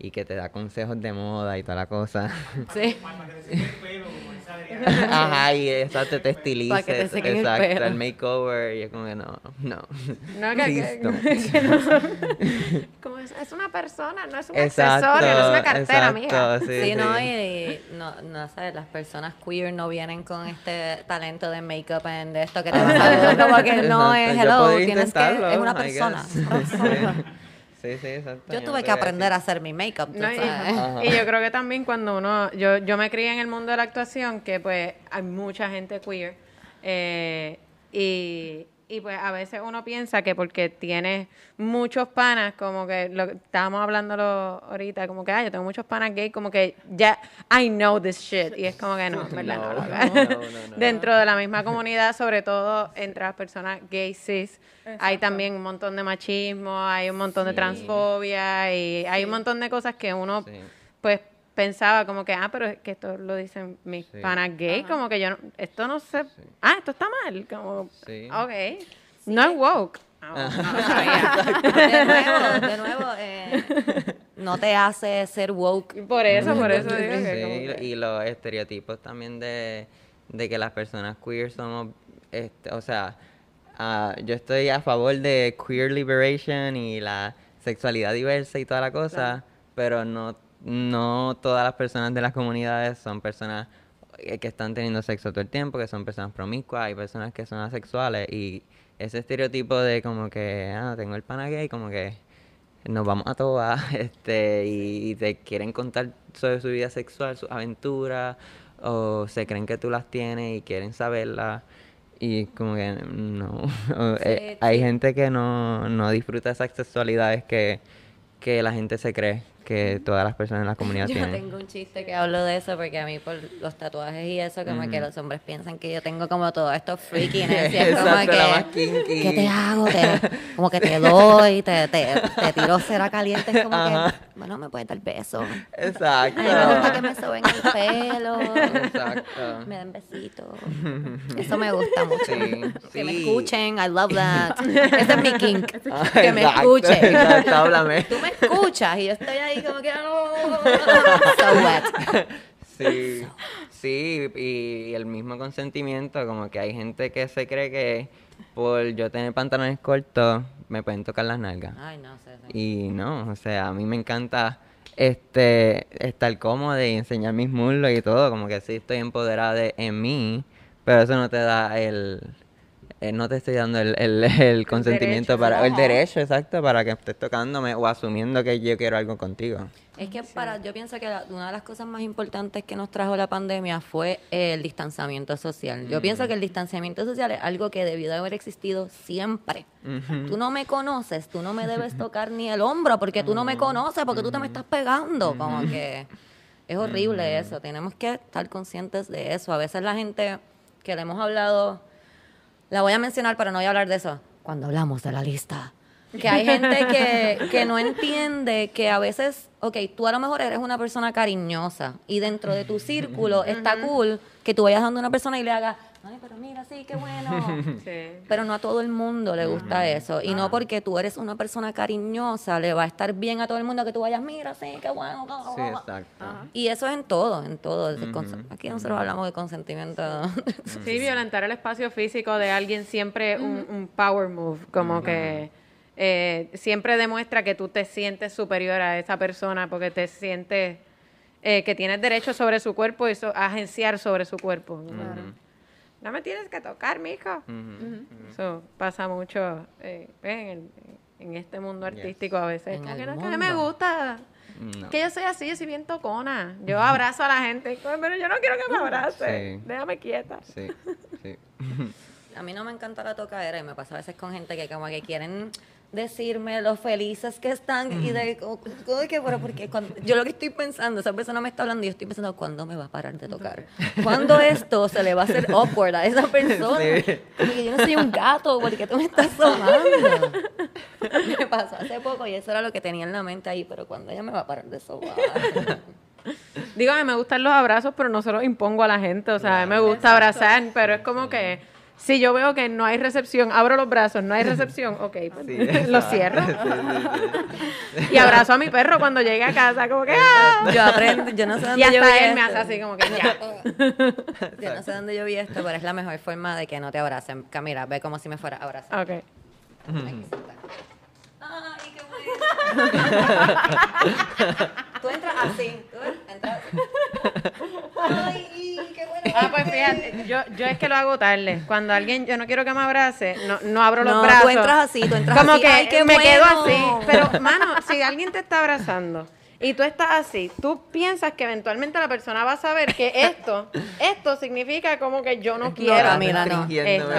y que te da consejos de moda y toda la cosa. Sí. Ajá, y exacto, te estilices. Que te el exacto, pelo. el makeover. Y es como que no, no. No, que, que- que no como es, es una persona, no es un Exacto, accesorio, no es una cartera, mija. Sí, Sí, no, y no, no sabes, las personas queer no vienen con este talento de make-up and de esto que te vas a ver, como que no es hello, tienes que, es una persona. Sí, sí, exacto. Yo tuve que aprender a hacer mi make-up, No, y, y yo creo que también cuando uno, yo, yo me crié en el mundo de la actuación, que pues hay mucha gente queer, eh, y, y pues a veces uno piensa que porque tienes muchos panas, como que lo que estábamos hablándolo ahorita, como que, ah, yo tengo muchos panas gay, como que ya, I know this shit, y es como que no, ¿verdad? No, No, no, loca. no, no, no. Dentro de la misma comunidad, sobre todo entre las personas gay cis, hay también un montón de machismo, hay un montón de transfobia y hay un montón de cosas que uno Sí. pues pensaba como que, ah, pero es que esto lo dicen mis Sí. panas gay, como que yo, no, esto no sé, ah, esto está mal, como, Sí. ok, no es woke. Ah, no sabía. De nuevo, de nuevo, eh, no te hace ser woke. Y por eso, por eso digo Sí, que como y- que- y los estereotipos también de, de que las personas queer somos, este, o sea, ah, yo estoy a favor de queer liberation y la sexualidad diversa y toda la cosa, pero no, no todas las personas de las comunidades son personas eh, que están teniendo sexo todo el tiempo, que son personas promiscuas, hay personas que son asexuales y ese estereotipo de como que, ah, tengo el pana gay, como que nos vamos a todas este, y, y te quieren contar sobre su vida sexual, sus aventuras, o se creen que tú las tienes y quieren saberlas. Y como que no. eh, hay gente que no, no disfruta esas sexualidades que, que la gente se cree que todas las personas en la comunidad Yo tienen. tengo un chiste que hablo de eso porque a mí por los tatuajes y eso, como que los hombres piensan que yo tengo como todo esto freakiness y es como que. ¿qué te hago? Te- como que te doy, te, te, te tiro cera caliente, es como Ajá. que, bueno, me puedes dar beso. Exacto. A mí me gusta que me soben el pelo, Exacto. me dan besitos. Eso me gusta mucho. Sí, Que me escuchen, I love that. Ese es mi kink. Ah, que me exacto, escuchen. Exacto, háblame. Tú me escuchas y yo estoy ahí como que so wet. Sí, sí, y, y el mismo consentimiento, como que hay gente que se cree que por yo tener pantalones cortos me pueden tocar las nalgas. Ay, no sé. sí. Y no, o sea, a mí me encanta este estar cómodo y enseñar mis muslos y todo, como que sí estoy empoderada de, en mí, pero eso no te da el, eh, no te estoy dando el, el, el consentimiento derecho. para, el derecho, exacto, para que estés tocándome o asumiendo que yo quiero algo contigo. Es que para, yo pienso que la- una de las cosas más importantes que nos trajo la pandemia fue el distanciamiento social. Yo pienso que el distanciamiento social es algo que debió de haber existido siempre. Tú no me conoces, tú no me debes tocar ni el hombro porque tú no me conoces, porque tú te me estás pegando. Como que es horrible eso. Tenemos que estar conscientes de eso. A veces la gente que le hemos hablado, la voy a mencionar, pero no voy a hablar de eso. Cuando hablamos de la lista. Que hay gente que, que no entiende que a veces, ok, tú a lo mejor eres una persona cariñosa y dentro de tu círculo está cool que tú vayas dando a una persona y le hagas, ay, pero mira, sí, qué bueno. Sí. Pero no a todo el mundo le gusta eso. Y no porque tú eres una persona cariñosa, le va a estar bien a todo el mundo que tú vayas, mira, sí, qué bueno. Sí, exacto. Y eso es en todo, en todo. Aquí nosotros hablamos de consentimiento. Sí, violentar el espacio físico de alguien siempre un, un power move, como que eh, siempre demuestra que tú te sientes superior a esa persona porque te sientes eh, que tienes derecho sobre su cuerpo y so- agenciar sobre su cuerpo. No me tienes que tocar, mijo. Eso pasa mucho eh, en, el- en este mundo artístico a veces. En que no, que no me gusta. No. Que yo soy así, yo soy bien tocona. Yo abrazo a la gente, pero yo no quiero que me abrace. Sí. Déjame quieta. Sí, sí. A mí no me encanta la tocadera y me pasa a veces con gente que como que quieren decirme lo felices que están y de que, pero porque cuando, yo lo que estoy pensando, esa persona me está hablando y yo estoy pensando, ¿cuándo me va a parar de tocar? ¿Cuándo esto se le va a hacer awkward a esa persona? Sí. Como que yo no soy un gato, porque tú me estás sobando. Me pasó hace poco y eso era lo que tenía en la mente ahí, pero cuando ella me va a parar de sobar? Digo, a mí me gustan los abrazos, pero no se los impongo a la gente. O sea, a mí me gusta abrazar, pero es como que Si yo veo que no hay recepción, abro los brazos, no hay recepción, ok, pues Sí, lo cierro. Sí, sí, sí. Y abrazo a mi perro cuando llegue a casa, como que ¡ah! Yo aprendo, yo no sé dónde Y yo vi él me esto. hace así como que ya. Yo no sé dónde yo vi esto, pero es la mejor forma de que no te abracen. Camila, ve como si me fuera a abrazar. Ok. Aquí. Ay, qué bueno. Tú entras así. Tú entras así. Ay. Ah, pues fíjate, yo, yo es que lo hago tarde. Cuando alguien, yo no quiero que me abrace, no, no abro los No, brazos. tú entras así, tú entras Como así. que Ay, qué me quedo así. Pero, mano, si alguien te está abrazando y tú estás así, tú piensas que eventualmente la persona va a saber que esto, esto significa como que yo no quiero. Camila, no. Esto.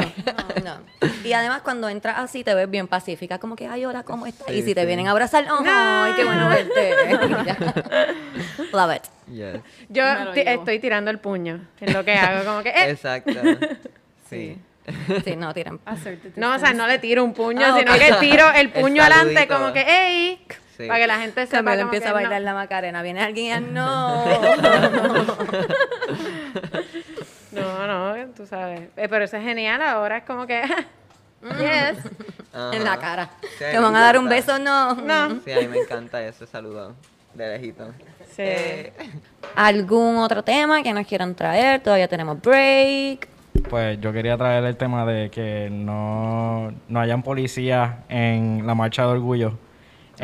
No, no. Y además cuando entras así te ves bien pacífica, como que, ay, hola, ¿cómo estás? y Sí, si te sí. vienen a abrazar, ay, qué bueno verte. Love it. Yes. Yo estoy tirando el puño en lo que hago, como que, eh. Exacto. Sí. Sí, no, tiran. No, o sea, no le tiro un puño, Ah, sino que tiro el puño adelante, como que, ¡ey! Sí. Para que la gente sepa Camila como empieza a bailar no. la macarena. Viene alguien y no. No, no, tú sabes. Eh, pero eso es genial ahora, es como que, yes. en la cara. Sí, Te van a dar un beso, no. No. Sí, a mí me encanta ese saludo de lejito. Sí. Eh, ¿Algún otro tema que nos quieran traer? Todavía tenemos break. Pues yo quería traer el tema de que no, no hayan policías en la marcha de orgullo.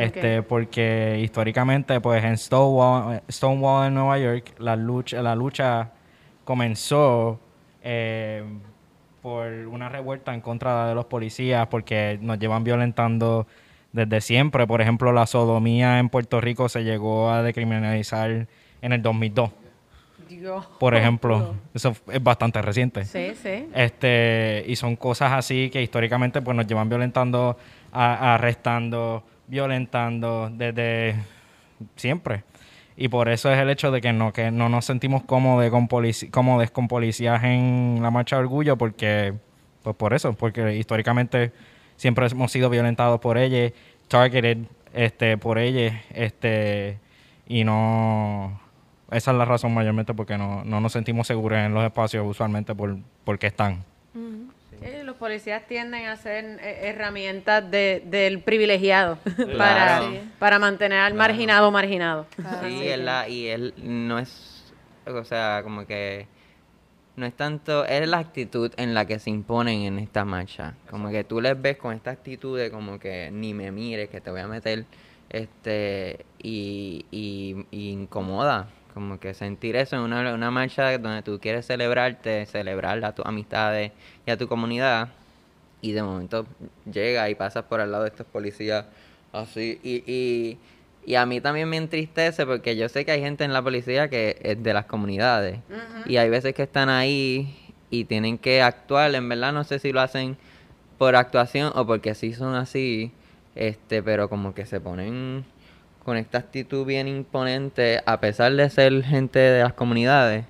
Este, porque históricamente, pues en Stonewall, Stonewall en Nueva York, la lucha, la lucha comenzó eh, por una revuelta en contra de los policías, porque nos llevan violentando desde siempre. Por ejemplo, la sodomía en Puerto Rico se llegó a decriminalizar en el 2002. Dios. Por ejemplo, eso es bastante reciente. Sí, sí. Este, y son cosas así que históricamente pues nos llevan violentando, a- arrestando, violentando desde siempre. Y por eso es el hecho de que no, que no nos sentimos cómodos con, cómodos con policías en la marcha de orgullo, porque, pues por eso, porque históricamente siempre hemos sido violentados por ellos, targeted este, por ellos, este, y no, esa es la razón mayormente porque no, no nos sentimos seguros en los espacios usualmente por, porque están. Policías tienden a ser eh, herramientas de, del privilegiado para, Claro. para mantener al marginado marginado. Sí, él la- y él no es, o sea, como que no es tanto, es la actitud en la que se imponen en esta marcha. Como que tú les ves con esta actitud de como que ni me mires, que te voy a meter, este, y, y, y incomoda. Como que sentir eso en una, una marcha donde tú quieres celebrarte, celebrar a tus amistades y a tu comunidad, y de momento llega y pasas por al lado de estos policías así. Y, y, y a mí también me entristece porque yo sé que hay gente en la policía que es de las comunidades. Y hay veces que están ahí y tienen que actuar, en verdad no sé si lo hacen por actuación o porque sí son así, este, pero como que se ponen con esta actitud bien imponente a pesar de ser gente de las comunidades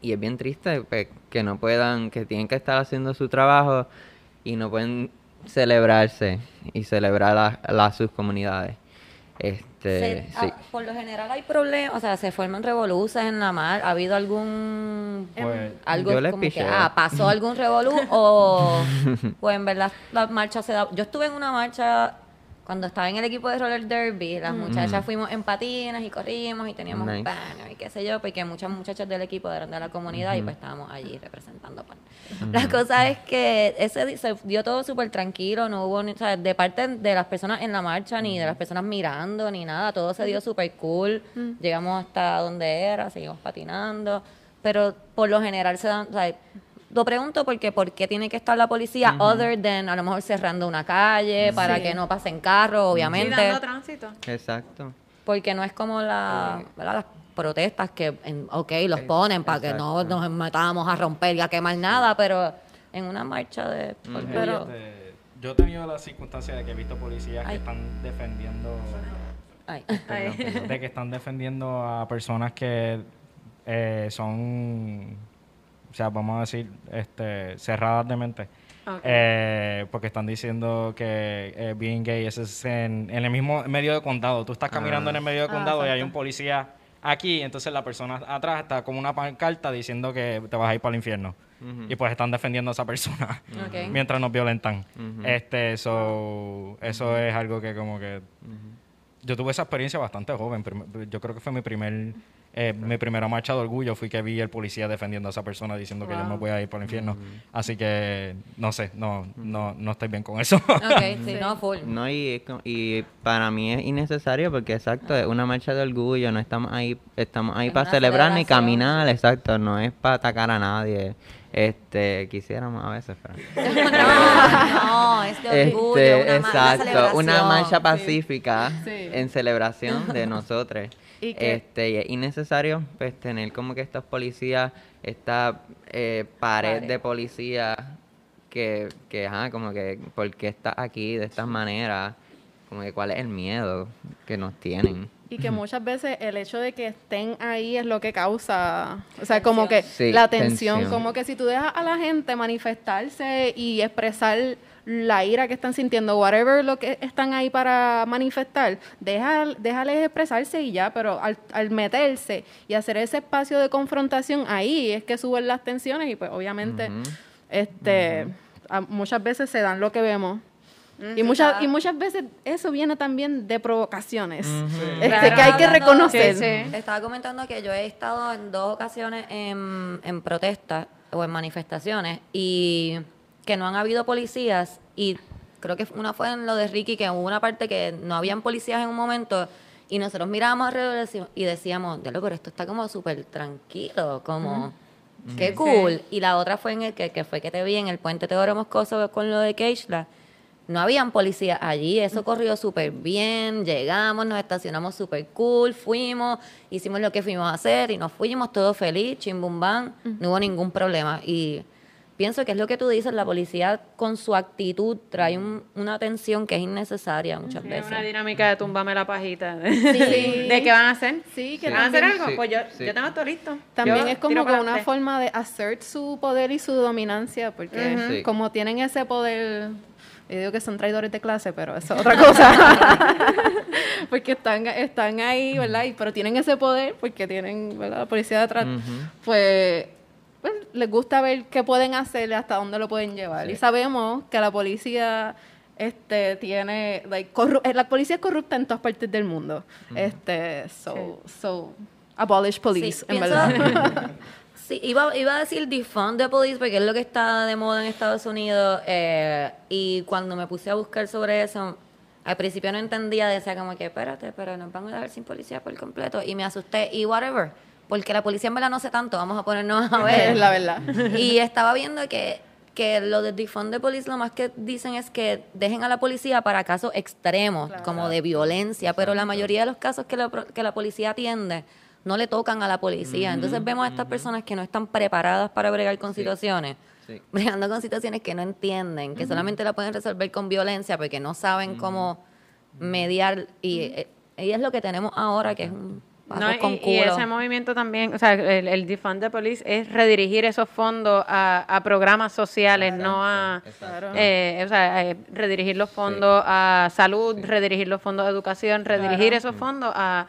y es bien triste pues, que no puedan, que tienen que estar haciendo su trabajo y no pueden celebrarse y celebrar a, a sus comunidades. Este, Se- sí. ah, por lo general hay problemas, o sea, se forman revoluciones en la mar. ¿Ha habido algún Pues, algo yo les como que ah, pasó algún revolú o pues en verdad la marcha se da. Yo estuve en una marcha cuando estaba en el equipo de roller derby, las muchachas fuimos en patines y corrimos y teníamos Nice. banner y qué sé yo, porque muchas muchachas del equipo eran de la comunidad y pues estábamos allí representando. pues. La cosa es que ese se dio todo súper tranquilo, no hubo ni, o sea, de parte de las personas en la marcha ni de las personas mirando ni nada, todo se dio súper cool. Llegamos hasta donde era, seguimos patinando, pero por lo general se dan, o sea, lo pregunto porque ¿por qué tiene que estar la policía other than a lo mejor cerrando una calle para Sí. que no pasen carros, Sí, obviamente? dando tránsito. Exacto. Porque no es como la, ¿verdad? las protestas que, en, ok, los ponen para que no nos metamos a romper y a quemar nada, pero en una marcha de... Ujú. Pero, Este, yo he tenido la circunstancia de que he visto policías Ay. que están defendiendo ay, Ay. de que están defendiendo a personas que eh, son o sea vamos a decir este cerradas de mente. Eh, porque están diciendo que eh, being gay es es en, en el mismo medio de condado. Tú estás caminando en el medio de Ah, condado y hay un policía aquí entonces la persona atrás está como una pancarta diciendo que te vas a ir para el infierno. Y pues están defendiendo a esa persona Ok. mientras nos violentan. Este, so, eso es algo que como que yo tuve esa experiencia bastante joven. Yo creo que fue mi primer eh, mi primera marcha de orgullo fui que vi el policía defendiendo a esa persona diciendo que yo me voy a ir por el infierno. Así que no sé, no no no estoy bien con eso. Ok, sí, no, full. No, y, y para mí es innecesario porque, exacto, es una marcha de orgullo, no estamos ahí, estamos ahí Es para celebrar ni caminar, exacto, no es para atacar a nadie. Este, quisiéramos a veces, pero... no, no, es de orgullo, Este, una, una exacto, una celebración. marcha pacífica Sí. en celebración de nosotros. Y este, y es innecesario pues tener como que estos policías, esta eh, pared, de policía que, que ajá, como que, ¿por qué estás aquí de esta manera? Como que cuál es el miedo que nos tienen. Y que muchas veces el hecho de que estén ahí es lo que causa, o sea, como que Sí, la tensión, tensión. como que si tú dejas a la gente manifestarse y expresar la ira que están sintiendo, whatever lo que están ahí para manifestar, déjales expresarse y ya, pero al, al meterse y hacer ese espacio de confrontación, ahí es que suben las tensiones y pues obviamente este a- muchas veces se dan lo que vemos. Y Sí, muchas, y muchas veces eso viene también de provocaciones este, Claro. que hay que reconocer. Sí, sí. Estaba comentando que yo he estado en dos ocasiones en, en protestas o en manifestaciones y que no han habido policías y creo que una fue en lo de Ricky que hubo una parte que no habían policías en un momento y nosotros mirábamos alrededor y decíamos- diablo, pero esto está como súper tranquilo, como... Qué cool. Y la otra fue en el que, que fue que te vi en el puente Teodoro Moscoso con lo de Keishla. No habían policías allí, eso corrió súper bien, llegamos, nos estacionamos súper cool, fuimos, hicimos lo que fuimos a hacer y nos fuimos todos feliz, chimbumbán, no hubo ningún problema. Y pienso que es lo que tú dices, la policía con su actitud trae un- una tensión que es innecesaria muchas Es veces. una dinámica de tumbame la pajita. Sí. ¿De qué van a hacer? Sí, que ¿Van a hacer también, algo? Sí, pues yo, sí. yo tengo todo listo. también Yo es como que una forma de assert su poder y su dominancia, porque. Sí. como tienen ese poder, yo digo que son traidores de clase, pero eso es otra cosa. porque están, están ahí, ¿verdad? Y- pero tienen ese poder porque tienen, ¿verdad? La policía detrás. Pues pues, les gusta ver qué pueden hacer, hasta dónde lo pueden llevar. Y sabemos que la policía este tiene like, eh, la policía es corrupta en todas partes del mundo. Este, so, so abolish police, Sí, en pienso- verdad. Sí, iba, iba a decir defund the police porque es lo que está de moda en Estados Unidos eh, y cuando me puse a buscar sobre eso, al principio no entendía, decía como que espérate, pero nos van a dejar sin policía por completo y me asusté y whatever, porque la policía en verdad no sé tanto, vamos a ponernos a ver. es la verdad. Y estaba viendo que, que lo de defund the police lo más que dicen es que dejen a la policía para casos extremos, como de violencia, pero la mayoría de los casos que la, que la policía atiende no le tocan a la policía. Entonces vemos a estas personas que no están preparadas para bregar con situaciones, Sí. bregando con situaciones que no entienden, que solamente la pueden resolver con violencia porque no saben cómo mediar. Y, eh, y es lo que tenemos ahora, que es un paso No, con y, culo. y ese movimiento también, o sea, el, el defund the police es redirigir esos fondos a, a programas sociales, no a, Exacto. eh, o sea, eh, redirigir los fondos a salud, redirigir los fondos a educación, redirigir esos fondos a,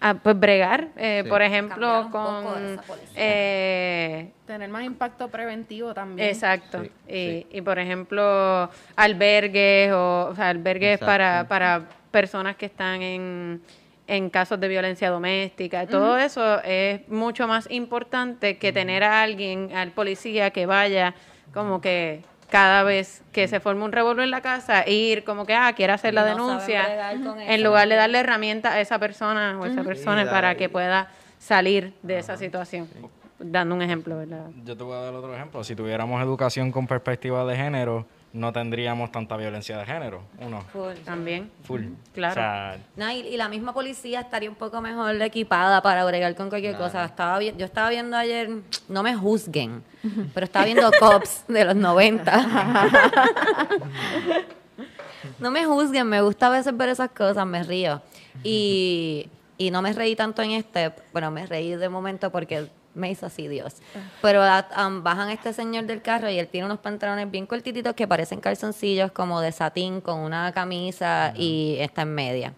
a pues bregar, eh, Sí. por ejemplo, con eh, Tener más impacto preventivo también. Exacto. Sí, y, sí. y, por ejemplo, albergues o, o sea, albergues Exacto. para, para personas que están en, en casos de violencia doméstica. Todo eso es mucho más importante que tener a alguien, al policía que vaya como que cada vez que se forma un revuelo en la casa, ir como que, ah, quiere hacer la No denuncia, en lugar de darle herramientas a esa persona o a esa persona Sí, para que pueda salir de esa situación. Dando un ejemplo, ¿verdad? Yo te voy a dar otro ejemplo. Si tuviéramos educación con perspectiva de género, no tendríamos tanta violencia de género. Uno, Full. También. full. Claro. O sea, No, y, y la misma policía estaría un poco mejor equipada para bregar con cualquier cosa. Estaba vi- yo estaba viendo ayer, no me juzguen, pero estaba viendo Cops de los 90. no me juzguen, me gusta a veces ver esas cosas, me río. Y, y no me reí tanto en este, bueno, me reí de momento porque me hizo así Dios. Pero a- am, bajan a este señor del carro y él tiene unos pantalones bien cortititos que parecen calzoncillos como de satín con una camisa y está en media.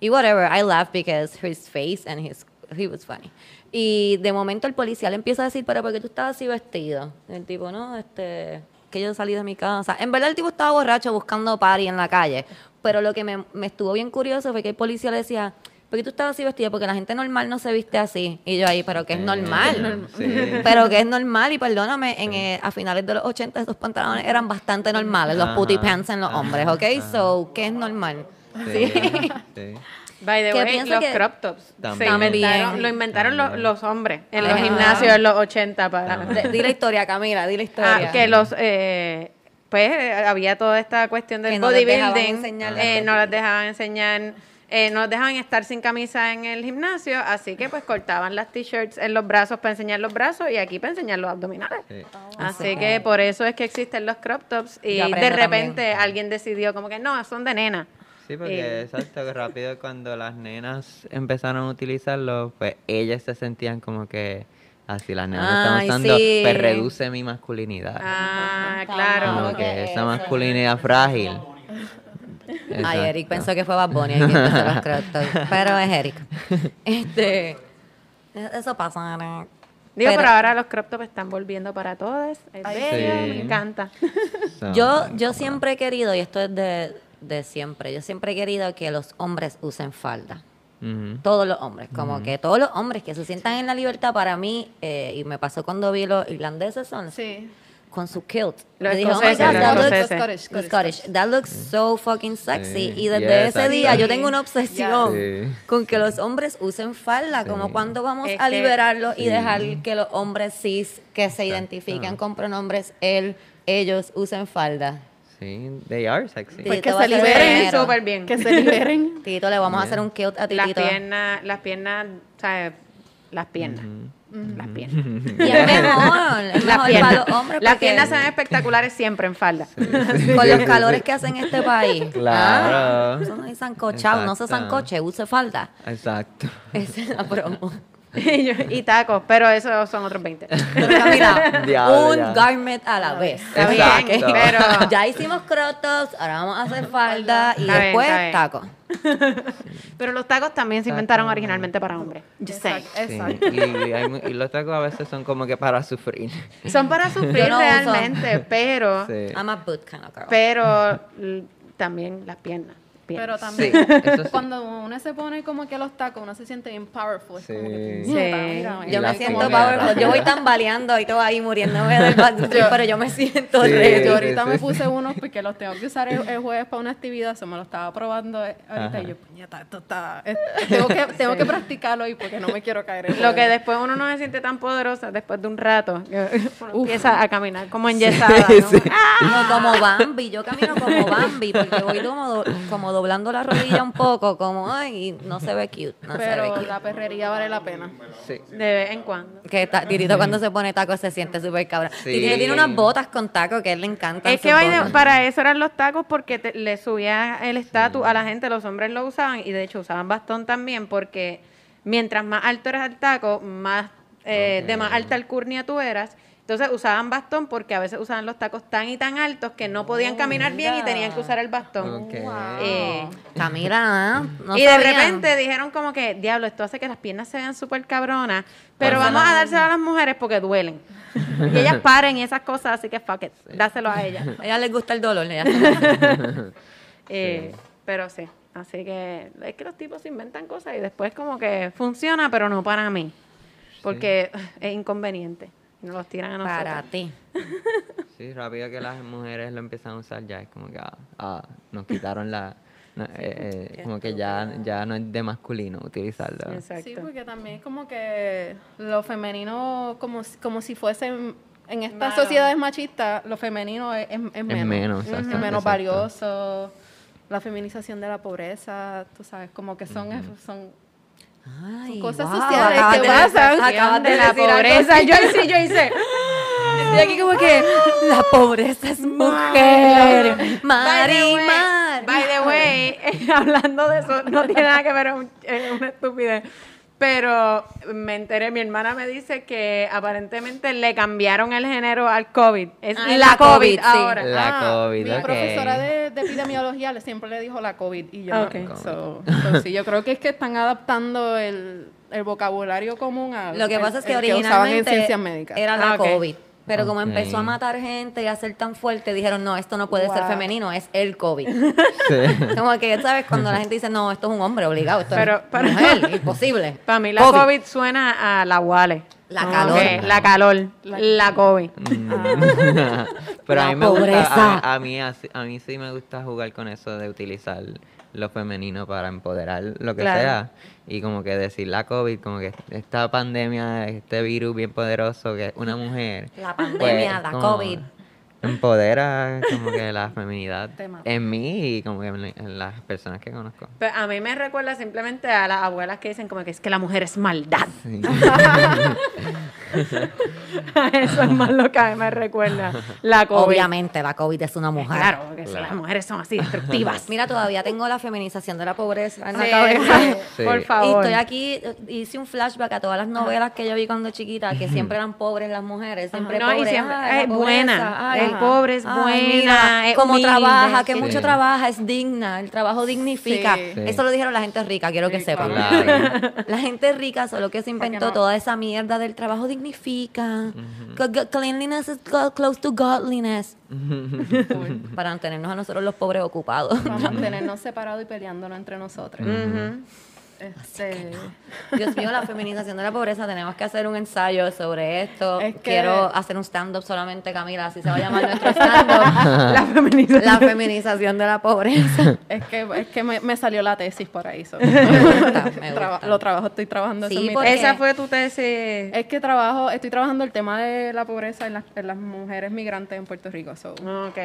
Y whatever, I laugh because his face and his he was funny. Y de momento el policía le empieza a decir, pero ¿por qué tú estabas así vestido? El tipo, no, este, que yo salí de mi casa. En verdad el tipo estaba borracho buscando party en la calle. Pero lo que me, me estuvo bien curioso fue que el policía le decía, ¿por qué tú estabas así vestido? Porque la gente normal no se viste así. Y yo ahí, pero que es normal. Sí. Pero que es normal, y perdóname, en, eh, a finales de los 80 esos pantalones eran bastante normales, los putty pants en los hombres, ¿ok? So, ¿qué es normal? Sí, sí. By the Que way, los que- crop tops se También. inventaron, lo inventaron los, los hombres en los Ajá. gimnasios en los 80 para... Di la historia, Camila, di la Ah, historia. que los eh, pues eh, había toda esta cuestión del Que no les dejaban bodybuilding enseñar las eh, no les dejaban enseñar eh, no dejaban estar sin camisa en el gimnasio así que pues cortaban las t-shirts en los brazos para enseñar los brazos y aquí para enseñar los abdominales Sí. así que por eso es que existen los crop tops y de repente también. alguien decidió como que no son de nena Sí, porque exacto, que rápido cuando las nenas empezaron a utilizarlo, pues ellas se sentían como que así las nenas Ay, están usando, sí. pues reduce mi masculinidad. ah claro como que esa masculinidad frágil. Ay. Eric pensó que fue Bad Bunny el que los crop tops, pero es Eric. Este, eso pasa. ¿no? digo Pero- pero ahora los crop tops están volviendo para todos es Ay, bello sí. me encanta So, Yo, yo siempre he querido, y esto es de, de siempre, yo siempre he querido que los hombres usen falda. Todos los hombres, como que todos los hombres que se sientan en la libertad para mí, eh, y me pasó cuando vi los irlandeses son Sí. Con su kilt. Los dije, oh my God, los that looks-. Scottish, los Scottish. Scottish. That looks so fucking sexy. Sí. Y desde Yeah, ese día yo tengo una obsesión Sí. con que los hombres usen falda, como Sí. cuando vamos Es a que- liberarlos y Sí. dejar que los hombres cis que se identifican con pronombres él, ellos usen falda. Sí, they are sexy. Pues Tito que se liberen. súper bien Que se liberen. Tito, le vamos a hacer un kilt a las Titito. piernas, las piernas, ¿sabes? Las piernas. Las piernas. Mejor, es Las mejor piernas. los hombres Las porque piernas se ven espectaculares siempre en falda. con los calores que hacen este país. Claro. Ah, eso no es sancochado, no se sancoche, use falda. Exacto. Esa es la promo. y, yo- y tacos, pero esos son otros 20. Mira, Diablo, un ya. garment a la vez. Está bien, Exacto. pero Ya hicimos crotos, ahora vamos a hacer falda y Está después está bien. taco. pero los tacos también se inventaron originalmente para hombres. Just saying. Exacto. Sí, Y, hay mu- y los tacos a veces son como que para sufrir. Son para sufrir Yo uso. realmente, pero Sí. I'm a boot kind of girl. pero también las piernas. Pero Sí, también, eso sí. cuando uno se pone como que los tacos, uno se siente bien powerful. Es como que, Sí. mira, yo me siento powerful. Yo voy tambaleando y todo ahí muriéndome del backstreet, pero yo me siento Sí. re. Yo ahorita sí, me sí. puse unos porque los tengo que usar el, el jueves para una actividad, eso me lo estaba probando eh, ahorita Ajá. y yo, puñeta, esto está... eh, tengo que, tengo que practicarlo hoy porque no me quiero caer. el Lo que después uno no se siente tan poderosa después de un rato. empieza a caminar como enyesada. ¿no? No, como Bambi, yo camino como Bambi, porque voy como, como doblando la rodilla un poco, como, ay, y no se ve cute, no se ve Pero cute. la perrería vale la pena. Sí. De vez en cuando. Que ta- Tirito cuando se pone taco se siente súper cabrón. Sí. Tirito tiene unas botas con taco que a él le encantan. Es que botas. para eso eran los tacos porque te- le subía el estatus a la gente, los hombres lo usaban y de hecho usaban bastón también porque mientras más alto eras el taco, más eh, de más alta alcurnia tú eras. Entonces usaban bastón porque a veces usaban los tacos tan y tan altos que no podían caminar bien y tenían que usar el bastón. Ok. Eh, Camila, ¿eh? no y de repente dijeron como que, diablo, esto hace que las piernas se vean súper cabronas, pero vamos a dárselo a las mujeres porque duelen. y ellas paren y esas cosas, así que fuck it, dáselo a ellas. A ella les gusta el dolor. ella se- Eh, Pero sí, así que es que los tipos inventan cosas y después como que funciona, pero no para mí, porque es inconveniente. Y nos los tiran a nosotros. Para ti. Sí, rápido que las mujeres lo empiezan a usar ya es como que ah, ah, nos quitaron la no, eh, eh, como que ya ya no es de masculino utilizarlo. Exacto. Sí, porque también es como que lo femenino, como, si- como si fuesen en estas sociedades machistas, lo femenino es, es- es menos. menos, es menos valioso. La feminización de la pobreza, tú sabes, como que son, son Ay, cosas wow, sociales que de- pasan. Acabas de la pobreza. Yo sí, yo hice. Estoy aquí como que la pobreza es mujer. By the way- Marimar. By the way, hablando de eso, no tiene nada que ver, es es una estupidez. Pero me enteré, mi hermana me dice que aparentemente le cambiaron el género al COVID. Es Ah, la, la COVID, COVID, sí. ahora. La Ah, COVID, Mi profesora de, de epidemiología le siempre le dijo la COVID y yo. Ok. So, so, sí, yo creo que es que están adaptando el, el vocabulario común a Lo que el- pasa es que el usaban en originalmente ciencias médicas. era la Ah. COVID. Pero como empezó a matar gente y a ser tan fuerte, dijeron, no, esto no puede ser femenino, es el COVID. Sí. como que, ¿sabes? Cuando la gente dice, no, esto es un hombre obligado, esto Pero- es pero- mujer, imposible. Para mí la COVID, suena a la Wale. La Como calor. La calor. La COVID. Pero a La mí me gusta, pobreza. a, a mí así- a mí sí me gusta jugar con eso de utilizar lo femenino para empoderar lo que Claro. sea y como que decir la COVID, como que esta pandemia, este virus bien poderoso que es una mujer. La pandemia, la como COVID. Empodera como que la feminidad en mí y como que en, en las personas que conozco. Pero a mí me recuerda simplemente a las abuelas que dicen como que es que la mujer es maldad. Sí. Eso es más lo que a mí me recuerda. La COVID. Obviamente, la COVID es una mujer. Claro, porque las mujeres son así destructivas. Mira, todavía tengo la feminización de la pobreza en la cabeza. Sí. Por Y favor. estoy aquí, hice un flashback a todas las novelas que yo vi cuando chiquita, que siempre eran pobres las mujeres, siempre No, y pobres. siempre, ay, es pobreza, buena, ay, es pobre, es ay, buena, mira, es cómo humilde, trabaja, que sí. mucho trabaja, es digna, el trabajo dignifica. Sí. Sí. Eso lo dijeron la gente rica, quiero que sepan. claro. La gente rica solo que se inventó no? toda esa mierda del trabajo dignifica. Go- Cleanliness is close to godliness. Para mantenernos a nosotros los pobres ocupados. Para mantenernos separados y peleándonos entre nosotros. Este, Dios mío, la feminización de la pobreza. Tenemos que hacer un ensayo sobre esto. Es que- Quiero hacer un stand-up solamente, Camila, así se va a llamar nuestro stand-up. La feminización. la feminización de la pobreza. es que, es que me, me salió la tesis por ahí. so. Me gusta, me Traba- gusta. lo trabajo, estoy trabajando Sí, eso Esa fue tu tesis. Es que trabajo, estoy trabajando el tema de la pobreza en las, en las mujeres migrantes en Puerto Rico. so. Ok.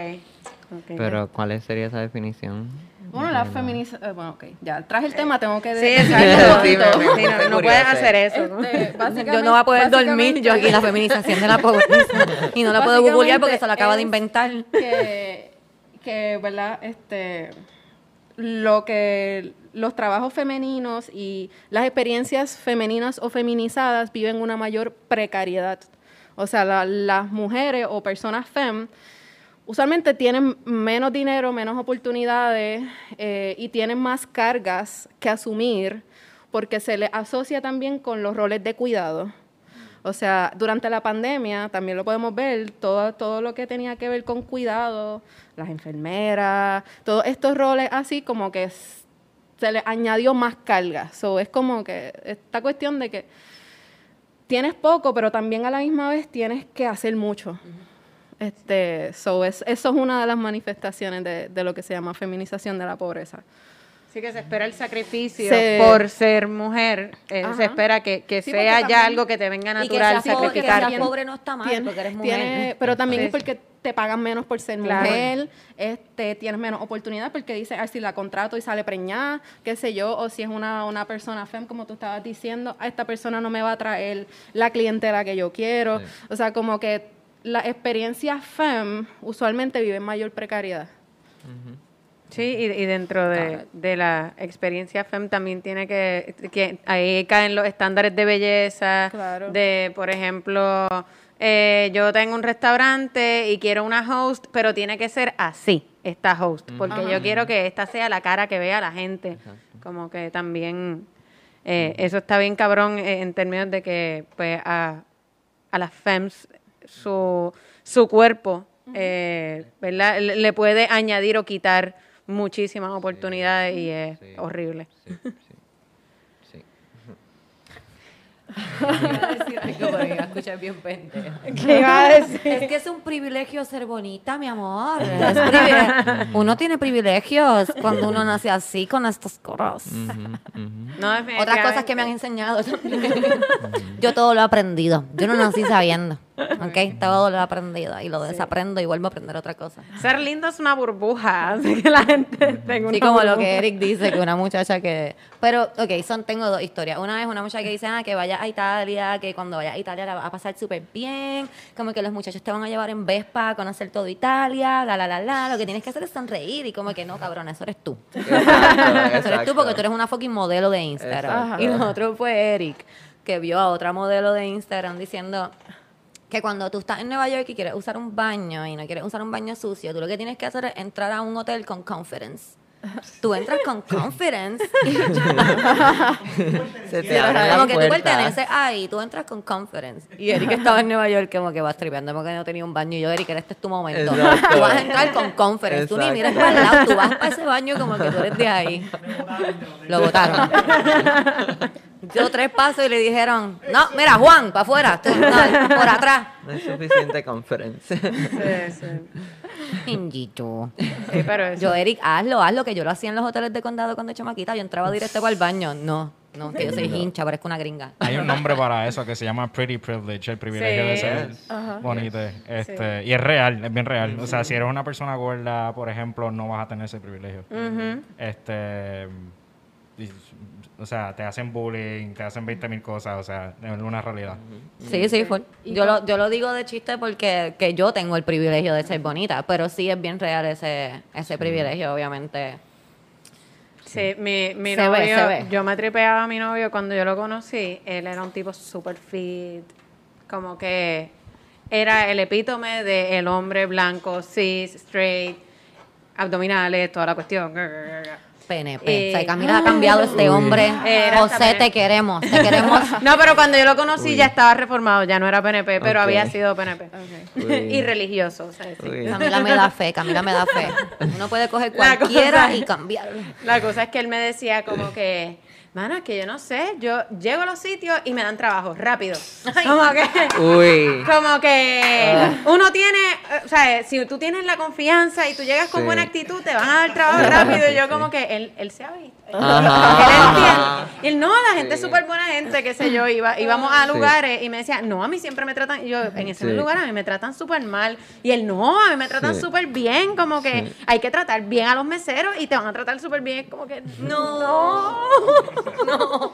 Pero ¿cuál sería esa definición? Bueno, la feminización. bueno, ok, ya traje el tema, tengo que Sí. Sí, me- Sí, no, no puedes hacer eso. Este, básicamente- Yo no voy a poder dormir, yo aquí la feminización de la pobreza. Y no la puedo googlear porque se lo acaba de inventar. Que, que, ¿verdad? Este, lo que los trabajos femeninos y las experiencias femeninas o feminizadas viven una mayor precariedad. O sea, la- las mujeres o personas fem usualmente tienen menos dinero, menos oportunidades eh, y tienen más cargas que asumir porque se les asocia también con los roles de cuidado. O sea, durante la pandemia también lo podemos ver, todo, todo lo que tenía que ver con cuidado, las enfermeras, todos estos roles así como que se le añadió más carga. So, es como que esta cuestión de que tienes poco, pero también a la misma vez tienes que hacer mucho. Este, so es, eso es una de las manifestaciones de, de lo que se llama feminización de la pobreza. Sí que se espera el sacrificio Se- por ser mujer. eh, se espera que, que Sí, sea ya algo que te venga natural pobre, que pobre no está mal Tiene- porque eres mujer. tiene- pero también es porque te pagan menos por ser Claro. mujer, este, tienes menos oportunidad porque dice, ah, si la contrato y sale preñada, qué sé yo, o si es una, una persona fem, como tú estabas diciendo, a esta persona no me va a traer la clientela que yo quiero. Sí. O sea, como que la experiencia fem usualmente vive en mayor precariedad. Sí, y, y dentro de, de la experiencia FEM también tiene que, que ahí caen los estándares de belleza, Claro. de, por ejemplo, eh, yo tengo un restaurante y quiero una host, pero tiene que ser así, esta host, porque yo quiero que esta sea la cara que vea la gente, como que también eh, eso está bien cabrón eh, en términos de que pues a, a las FEMS su, su cuerpo, eh, ¿verdad? Le, le puede añadir o quitar muchísimas oportunidades y es Sí. horrible. Sí, escuchar bien pendejo. ¿Qué iba a decir? Es que es un privilegio ser bonita, mi amor. Es privile- uno tiene privilegios cuando uno nace así, con estas cosas. No, Otras cosas que me han enseñado también. Yo todo lo he aprendido. Yo no nací sabiendo. ¿Ok? Todo lo he aprendido. Y lo desaprendo y vuelvo a aprender otra cosa. Ser lindo es una burbuja, así que la gente tenga una Sí, como lo burbuja. que Eric dice, que una muchacha que... Pero, ok, son, tengo dos historias. Una es una muchacha que dice, ah, que vaya a Italia, que cuando vaya a Italia la va a pasar súper bien, como que los muchachos te van a llevar en Vespa a conocer todo Italia, la, la, la, la, lo que tienes que hacer es sonreír y como que no, cabrón, eso eres tú. Eso eres tú porque tú eres una fucking modelo de Instagram. Exacto. Y lo otro fue Eric, que vio a otra modelo de Instagram diciendo que cuando tú estás en Nueva York y quieres usar un baño y no quieres usar un baño sucio, tú lo que tienes que hacer es entrar a un hotel con confidence. Tú entras con confidence. Se te abre la como que tú perteneces ahí, tú entras con confidence. Y Eric estaba en Nueva York como que vas tripeando porque no tenía un baño. Y yo, Eric, este es tu momento. Exacto. Tú vas a entrar con confidence. Tú ni Exacto. miras para el lado, tú vas para ese baño como que tú eres de ahí. Lo votaron. Dio tres pasos y le dijeron, no, mira, Juan, para afuera, tú, no, por atrás. No es suficiente conferencia. Sí, sí. Injito. Sí, pero eso. Yo, Eric, hazlo, hazlo, que yo lo hacía en los hoteles de condado cuando chamaquita. Yo entraba directo para el baño. No, no, que yo soy hincha, parezco una gringa. Hay un nombre para eso que se llama Pretty Privilege, el privilegio de ser bonito. Este, Y es real, es bien real. O sea, si eres una persona gorda, por ejemplo, no vas a tener ese privilegio. Este. O sea, te hacen bullying, te hacen 20 mil cosas, o sea, es una realidad. Sí, sí, full. Yo lo, yo lo digo de chiste porque que yo tengo el privilegio de ser bonita, pero sí es bien real ese, ese privilegio, obviamente. Sí, mi, mi Se novio, ve, se ve. yo me tripeaba a mi novio cuando yo lo conocí, él era un tipo super fit, como que era el epítome de el hombre blanco, cis, straight, abdominales, toda la cuestión. PNP. Eh, o sea, Camila ha cambiado este hombre. Era José, te queremos, te queremos. No, pero cuando yo lo conocí ya estaba reformado, ya no era PNP, pero había sido PNP. Uy. y religioso, o sea, sí. Camila me da fe, Camila me da fe. Uno puede coger cualquiera cosa- y cambiarlo. La cosa es que él me decía como que, mano, es que yo no sé, yo llego a los sitios y me dan trabajo rápido. Como que, Uy. como que uno tiene, o sea, si tú tienes la confianza y tú llegas con Sí. buena actitud, te van a dar trabajo rápido. Y yo como que él, él se ha visto. Ajá. Él entiende. Y él, no, la gente es Sí. súper buena gente, qué sé yo, iba, íbamos a lugares y me decía, no, a mí siempre me tratan, y yo, en ese Sí. lugar a mí me tratan súper mal. Y él, no, a mí me tratan Sí. súper bien, como que hay que tratar bien a los meseros y te van a tratar súper bien. Es como que, no, no,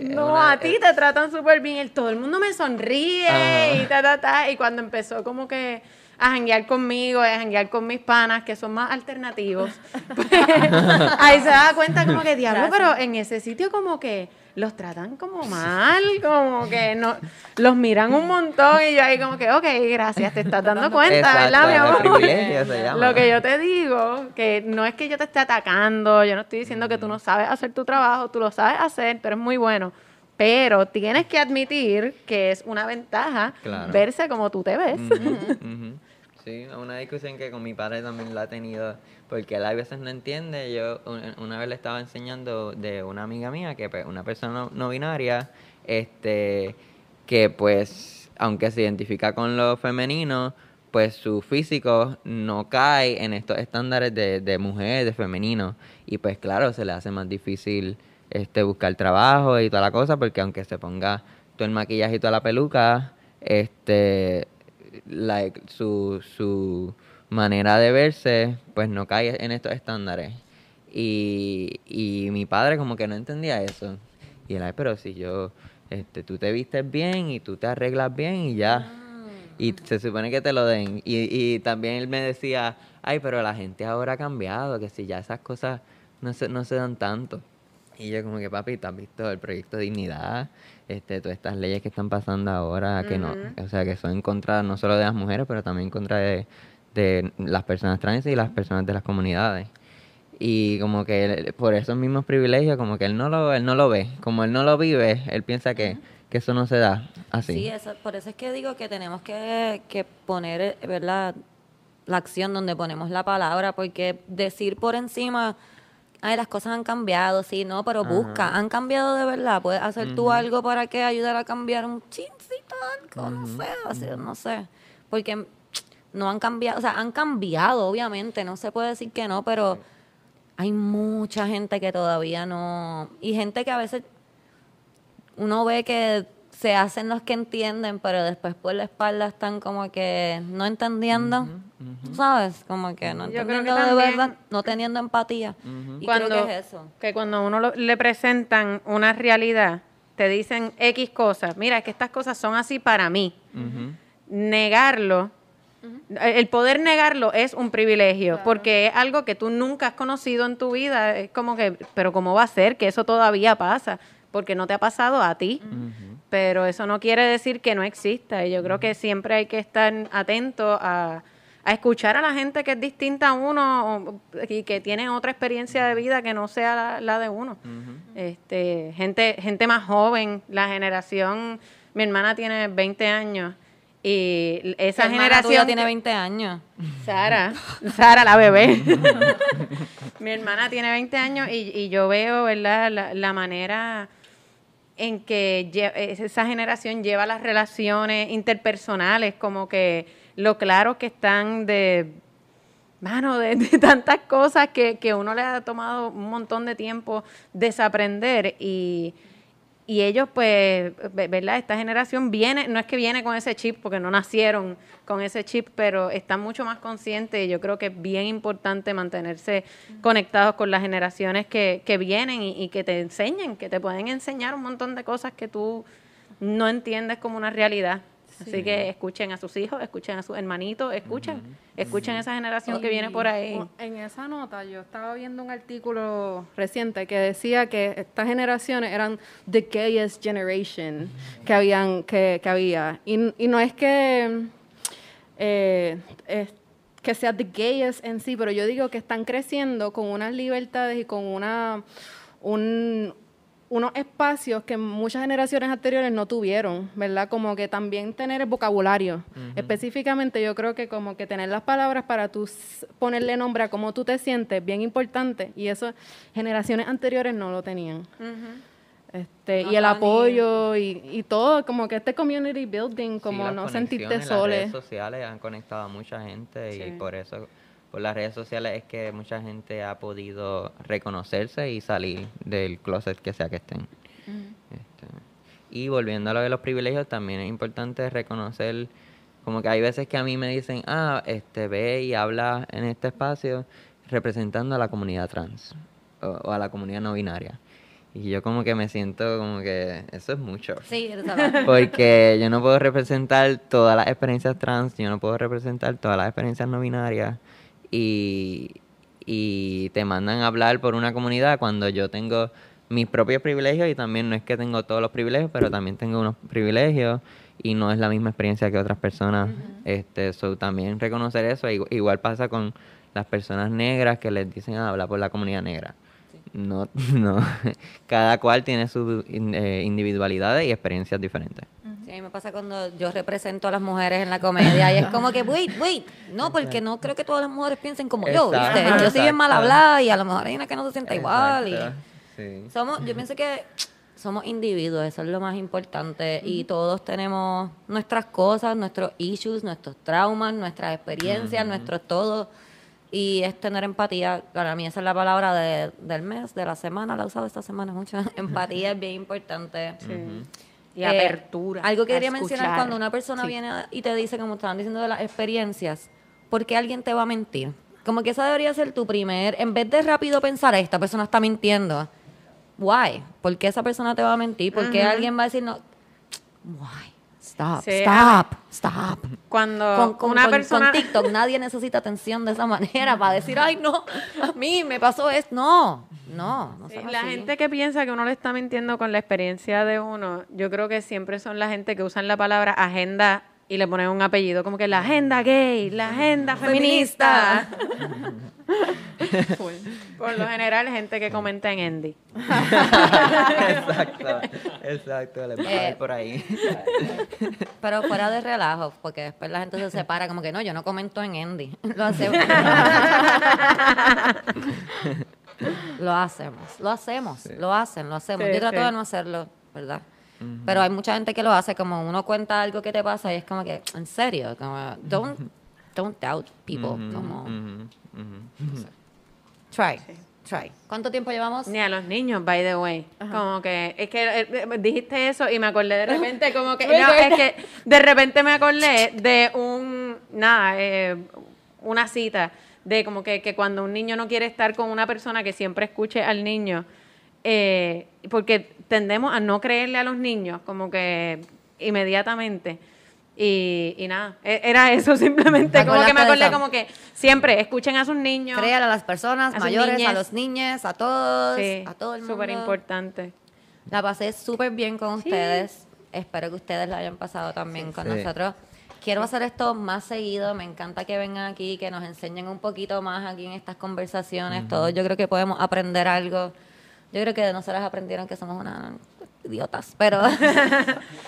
no, una- a ti te tratan súper bien. El, todo el mundo me sonríe Ajá. y ta, ta, ta. Y cuando empezó como que a janguear conmigo, a janguear con mis panas, que son más alternativos, pues, ahí se da cuenta como que, diablo, pero en ese sitio como que los tratan como mal, como que no, los miran un montón y yo ahí como que, ok, gracias, te estás dando cuenta, Exacto, ¿verdad, mi amor? privilegio se llama. Lo que yo te digo, que no es que yo te esté atacando, yo no estoy diciendo que tú no sabes hacer tu trabajo, tú lo sabes hacer, tú eres muy bueno, pero tienes que admitir que es una ventaja Claro. verse como tú te ves. Ujú. Sí, una discusión que con mi padre también la he tenido, porque él a veces no entiende. Yo un- una vez le estaba enseñando de una amiga mía, que pues, una persona no binaria, este, que pues, aunque se identifica con lo femenino, pues su físico no cae en estos estándares de, de mujer, de femenino. Y pues claro, se le hace más difícil este buscar trabajo y toda la cosa, porque aunque se ponga todo el maquillaje y toda la peluca, este like, su, su manera de verse, pues no cae en estos estándares. Y, y mi padre como que no entendía eso. Y él, ay, pero si yo, este, tú te vistes bien y tú te arreglas bien y ya. Y se supone que te lo den. Y, y también él me decía, ay, pero la gente ahora ha cambiado, que si ya esas cosas no se, no se dan tanto. Y yo como que, papi, ¿tú has visto el proyecto Dignidad? Este, todas estas leyes que están pasando ahora, que no, o sea, que son en contra no solo de las mujeres, pero también en contra de, de las personas trans y las personas de las comunidades. Y como que él- por esos mismos privilegios, como que él no lo, él no lo ve. Como él no lo vive, él piensa que, que eso no se da así. Sí, eso- por eso es que digo que tenemos que, que poner, eh, ¿verdad? La acción donde ponemos la palabra, porque decir por encima, ay, las cosas han cambiado, sí, no, pero busca, han cambiado de verdad, puedes hacer tú algo para que ayudar a cambiar un chincito, algo, no sé, así, no sé, porque no han cambiado, o sea, han cambiado, obviamente, no se puede decir que no, pero hay mucha gente que todavía no, y gente que a veces uno ve que se hacen los que entienden, pero después por la espalda están como que no entendiendo, ¿sabes? Como que no Yo creo que de también- verdad, no teniendo empatía. Y cuando, creo que es eso. que cuando uno lo- le presentan una realidad, te dicen X cosas. Mira, es que estas cosas son así para mí. Negarlo, el poder negarlo es un privilegio, porque es algo que tú nunca has conocido en tu vida. Es como que, pero ¿cómo va a ser que eso todavía pasa? Porque no te ha pasado a ti. Pero eso no quiere decir que no exista. Y yo creo que siempre hay que estar atento a a escuchar a la gente que es distinta a uno y que tiene otra experiencia de vida que no sea la, la de uno. este, gente, gente más joven, la generación, mi hermana tiene 20 años y esa hermana generación tiene que- 20 años. Sara, Sara la bebé. Mi hermana tiene 20 años y, y yo veo, ¿verdad? La, la manera en que lle- esa generación lleva las relaciones interpersonales, como que lo claro que están de, mano, de, tantas cosas que, que uno le ha tomado un montón de tiempo desaprender y, y ellos, pues, ve- ¿verdad? Esta generación viene, no es que viene con ese chip, porque no nacieron con ese chip, pero están mucho más conscientes. y Yo creo que es bien importante mantenerse conectados con las generaciones que, que vienen y, y que te enseñen, que te pueden enseñar un montón de cosas que tú no entiendes como una realidad. Así que escuchen a sus hijos, escuchen a sus hermanitos, escuchen, escuchen a esa generación que viene por ahí. En esa nota yo estaba viendo un artículo reciente que decía que estas generaciones eran the gayest generation que habían que, que había. Y, y no es que eh, es- que sea the gayest en sí, pero yo digo que están creciendo con unas libertades y con una un, unos espacios que muchas generaciones anteriores no tuvieron, ¿verdad? Como que también tener el vocabulario. Específicamente yo creo que como que tener las palabras para tú ponerle nombre a cómo tú te sientes, bien importante. Y eso generaciones anteriores no lo tenían. Este, y el apoyo y, y todo, como que este community building, como no sentirte conexiones, Las redes sociales han conectado a mucha gente Sí. y por eso, por las redes sociales es que mucha gente ha podido reconocerse y salir del closet que sea que estén. Este, y volviendo a lo de los privilegios, también es importante reconocer, como que hay veces que a mí me dicen, ah, este, ve y habla en este espacio representando a la comunidad trans o, o a la comunidad no binaria. Y yo como que me siento como que eso es mucho. Sí. Porque yo no puedo representar todas las experiencias trans, yo no puedo representar todas las experiencias no binarias y, y te mandan a hablar por una comunidad cuando yo tengo mis propios privilegios y también no es que tengo todos los privilegios, pero también tengo unos privilegios y no es la misma experiencia que otras personas. este so, También reconocer eso, igu- igual pasa con las personas negras que les dicen ah, habla por la comunidad negra. No, no. Cada cual tiene sus eh, individualidades y experiencias diferentes. Sí, a mí me pasa cuando yo represento a las mujeres en la comedia y es como que, wait, wait, no, porque no creo que todas las mujeres piensen como yo, ¿viste? Yo soy bien mal hablada y a lo mejor hay una que no se sienta igual. y- sí. Somos, yo pienso que somos individuos, eso es lo más importante y todos tenemos nuestras cosas, nuestros issues, nuestros traumas, nuestras experiencias, nuestros todo y es tener empatía. Para mí esa es la palabra de- del mes, de la semana, la he usado esta semana mucho. empatía es bien importante. Y Eh, apertura. Algo que quería mencionar cuando una persona Sí. viene y te dice, como estaban diciendo de las experiencias, ¿por qué alguien te va a mentir? Como que esa debería ser tu primer, en vez de rápido pensar, esta persona está mintiendo. Why? ¿Por qué esa persona te va a mentir? ¿Por qué alguien va a decir no? Why? Stop, Sí, stop, stop. Cuando Con, con- una con- persona... con TikTok nadie necesita atención de esa manera para decir, ay, no, a mí me pasó esto. No, no, no Sí, la así. gente que piensa que uno le está mintiendo con la experiencia de uno, yo creo que siempre son la gente que usan la palabra agenda y le ponen un apellido, como que la agenda gay, la agenda feminista. Por lo general, gente que comenta en Endy. exacto, exacto, les va a Eh, por ahí. Pero fuera de relajo, porque después la gente se separa como que no, yo no comento en Endy. Lo hacemos. lo hacemos, lo hacemos, lo hacen, lo hacemos. Sí, yo trato sí. de no hacerlo, ¿verdad? Pero hay mucha gente que lo hace, como uno cuenta algo que te pasa y es como que, en serio, como, don't, don't doubt people, como, try, try. ¿Cuánto tiempo llevamos? Ni a los niños, by the way. Como que, es que eh, eh, dijiste eso y me acordé de repente, como que, no, es que de repente me acordé de un, nada, eh, una cita de como que, que cuando un niño no quiere estar con una persona que siempre escuche al niño, eh, porque tendemos a no creerle a los niños, como que inmediatamente. Y, y nada, e- era eso simplemente, ¿Te como que me acordé como que siempre escuchen a sus niños. Créale a las personas A mayores, a los niños, a todos, Sí, a todo el mundo. súper importante. La pasé súper bien con ustedes. Espero que ustedes la hayan pasado también con Sí. nosotros. quiero hacer esto más seguido. Me encanta que vengan aquí, que nos enseñen un poquito más aquí en estas conversaciones. Todos yo creo que podemos aprender algo. Yo creo que de nosotras aprendieron que somos unas idiotas, pero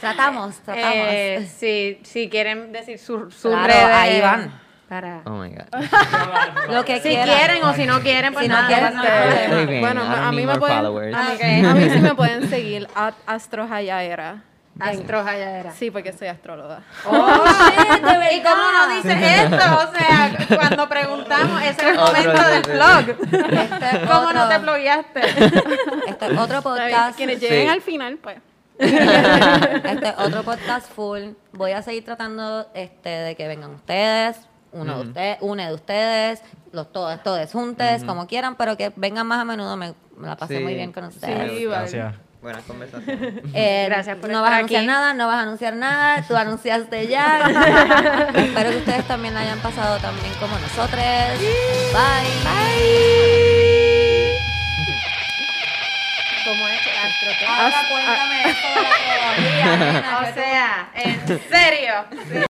tratamos, tratamos. Eh, sí, si quieren decir sus su Claro, redes. ahí van. Para... Oh my god. Lo que Si quieran. quieren o si no quieren, pues Si no nada. quieren, pues no nada. bueno, I don't a mí me pueden, a mí sí me pueden seguir at astrojayaera. Astro Jayadera. Sí, porque soy astróloga. Oh, ¿Y cómo no dices esto? O sea, cuando preguntamos, ese es el Otro momento del de- vlog. Este es ¿Cómo no te otro- blogueaste? Este es otro podcast. Quienes Sí. lleguen al final, pues. este es otro podcast full. Voy a seguir tratando este de que vengan ustedes, uno de ustedes, una de ustedes, los todos, todos juntos, como quieran, pero que vengan más a menudo. Me, me la pasé Sí. muy bien con ustedes. Sí, vale. Gracias. Buenas conversaciones. Eh, Gracias por no estar vas a anunciar aquí. nada, no vas a anunciar nada, tú anunciaste ya. Espero que ustedes también la hayan pasado tan bien como nosotros. Bye. Bye. ¿Cómo es? Ahora cuéntame esto de la nena, O que tú- sea, en serio.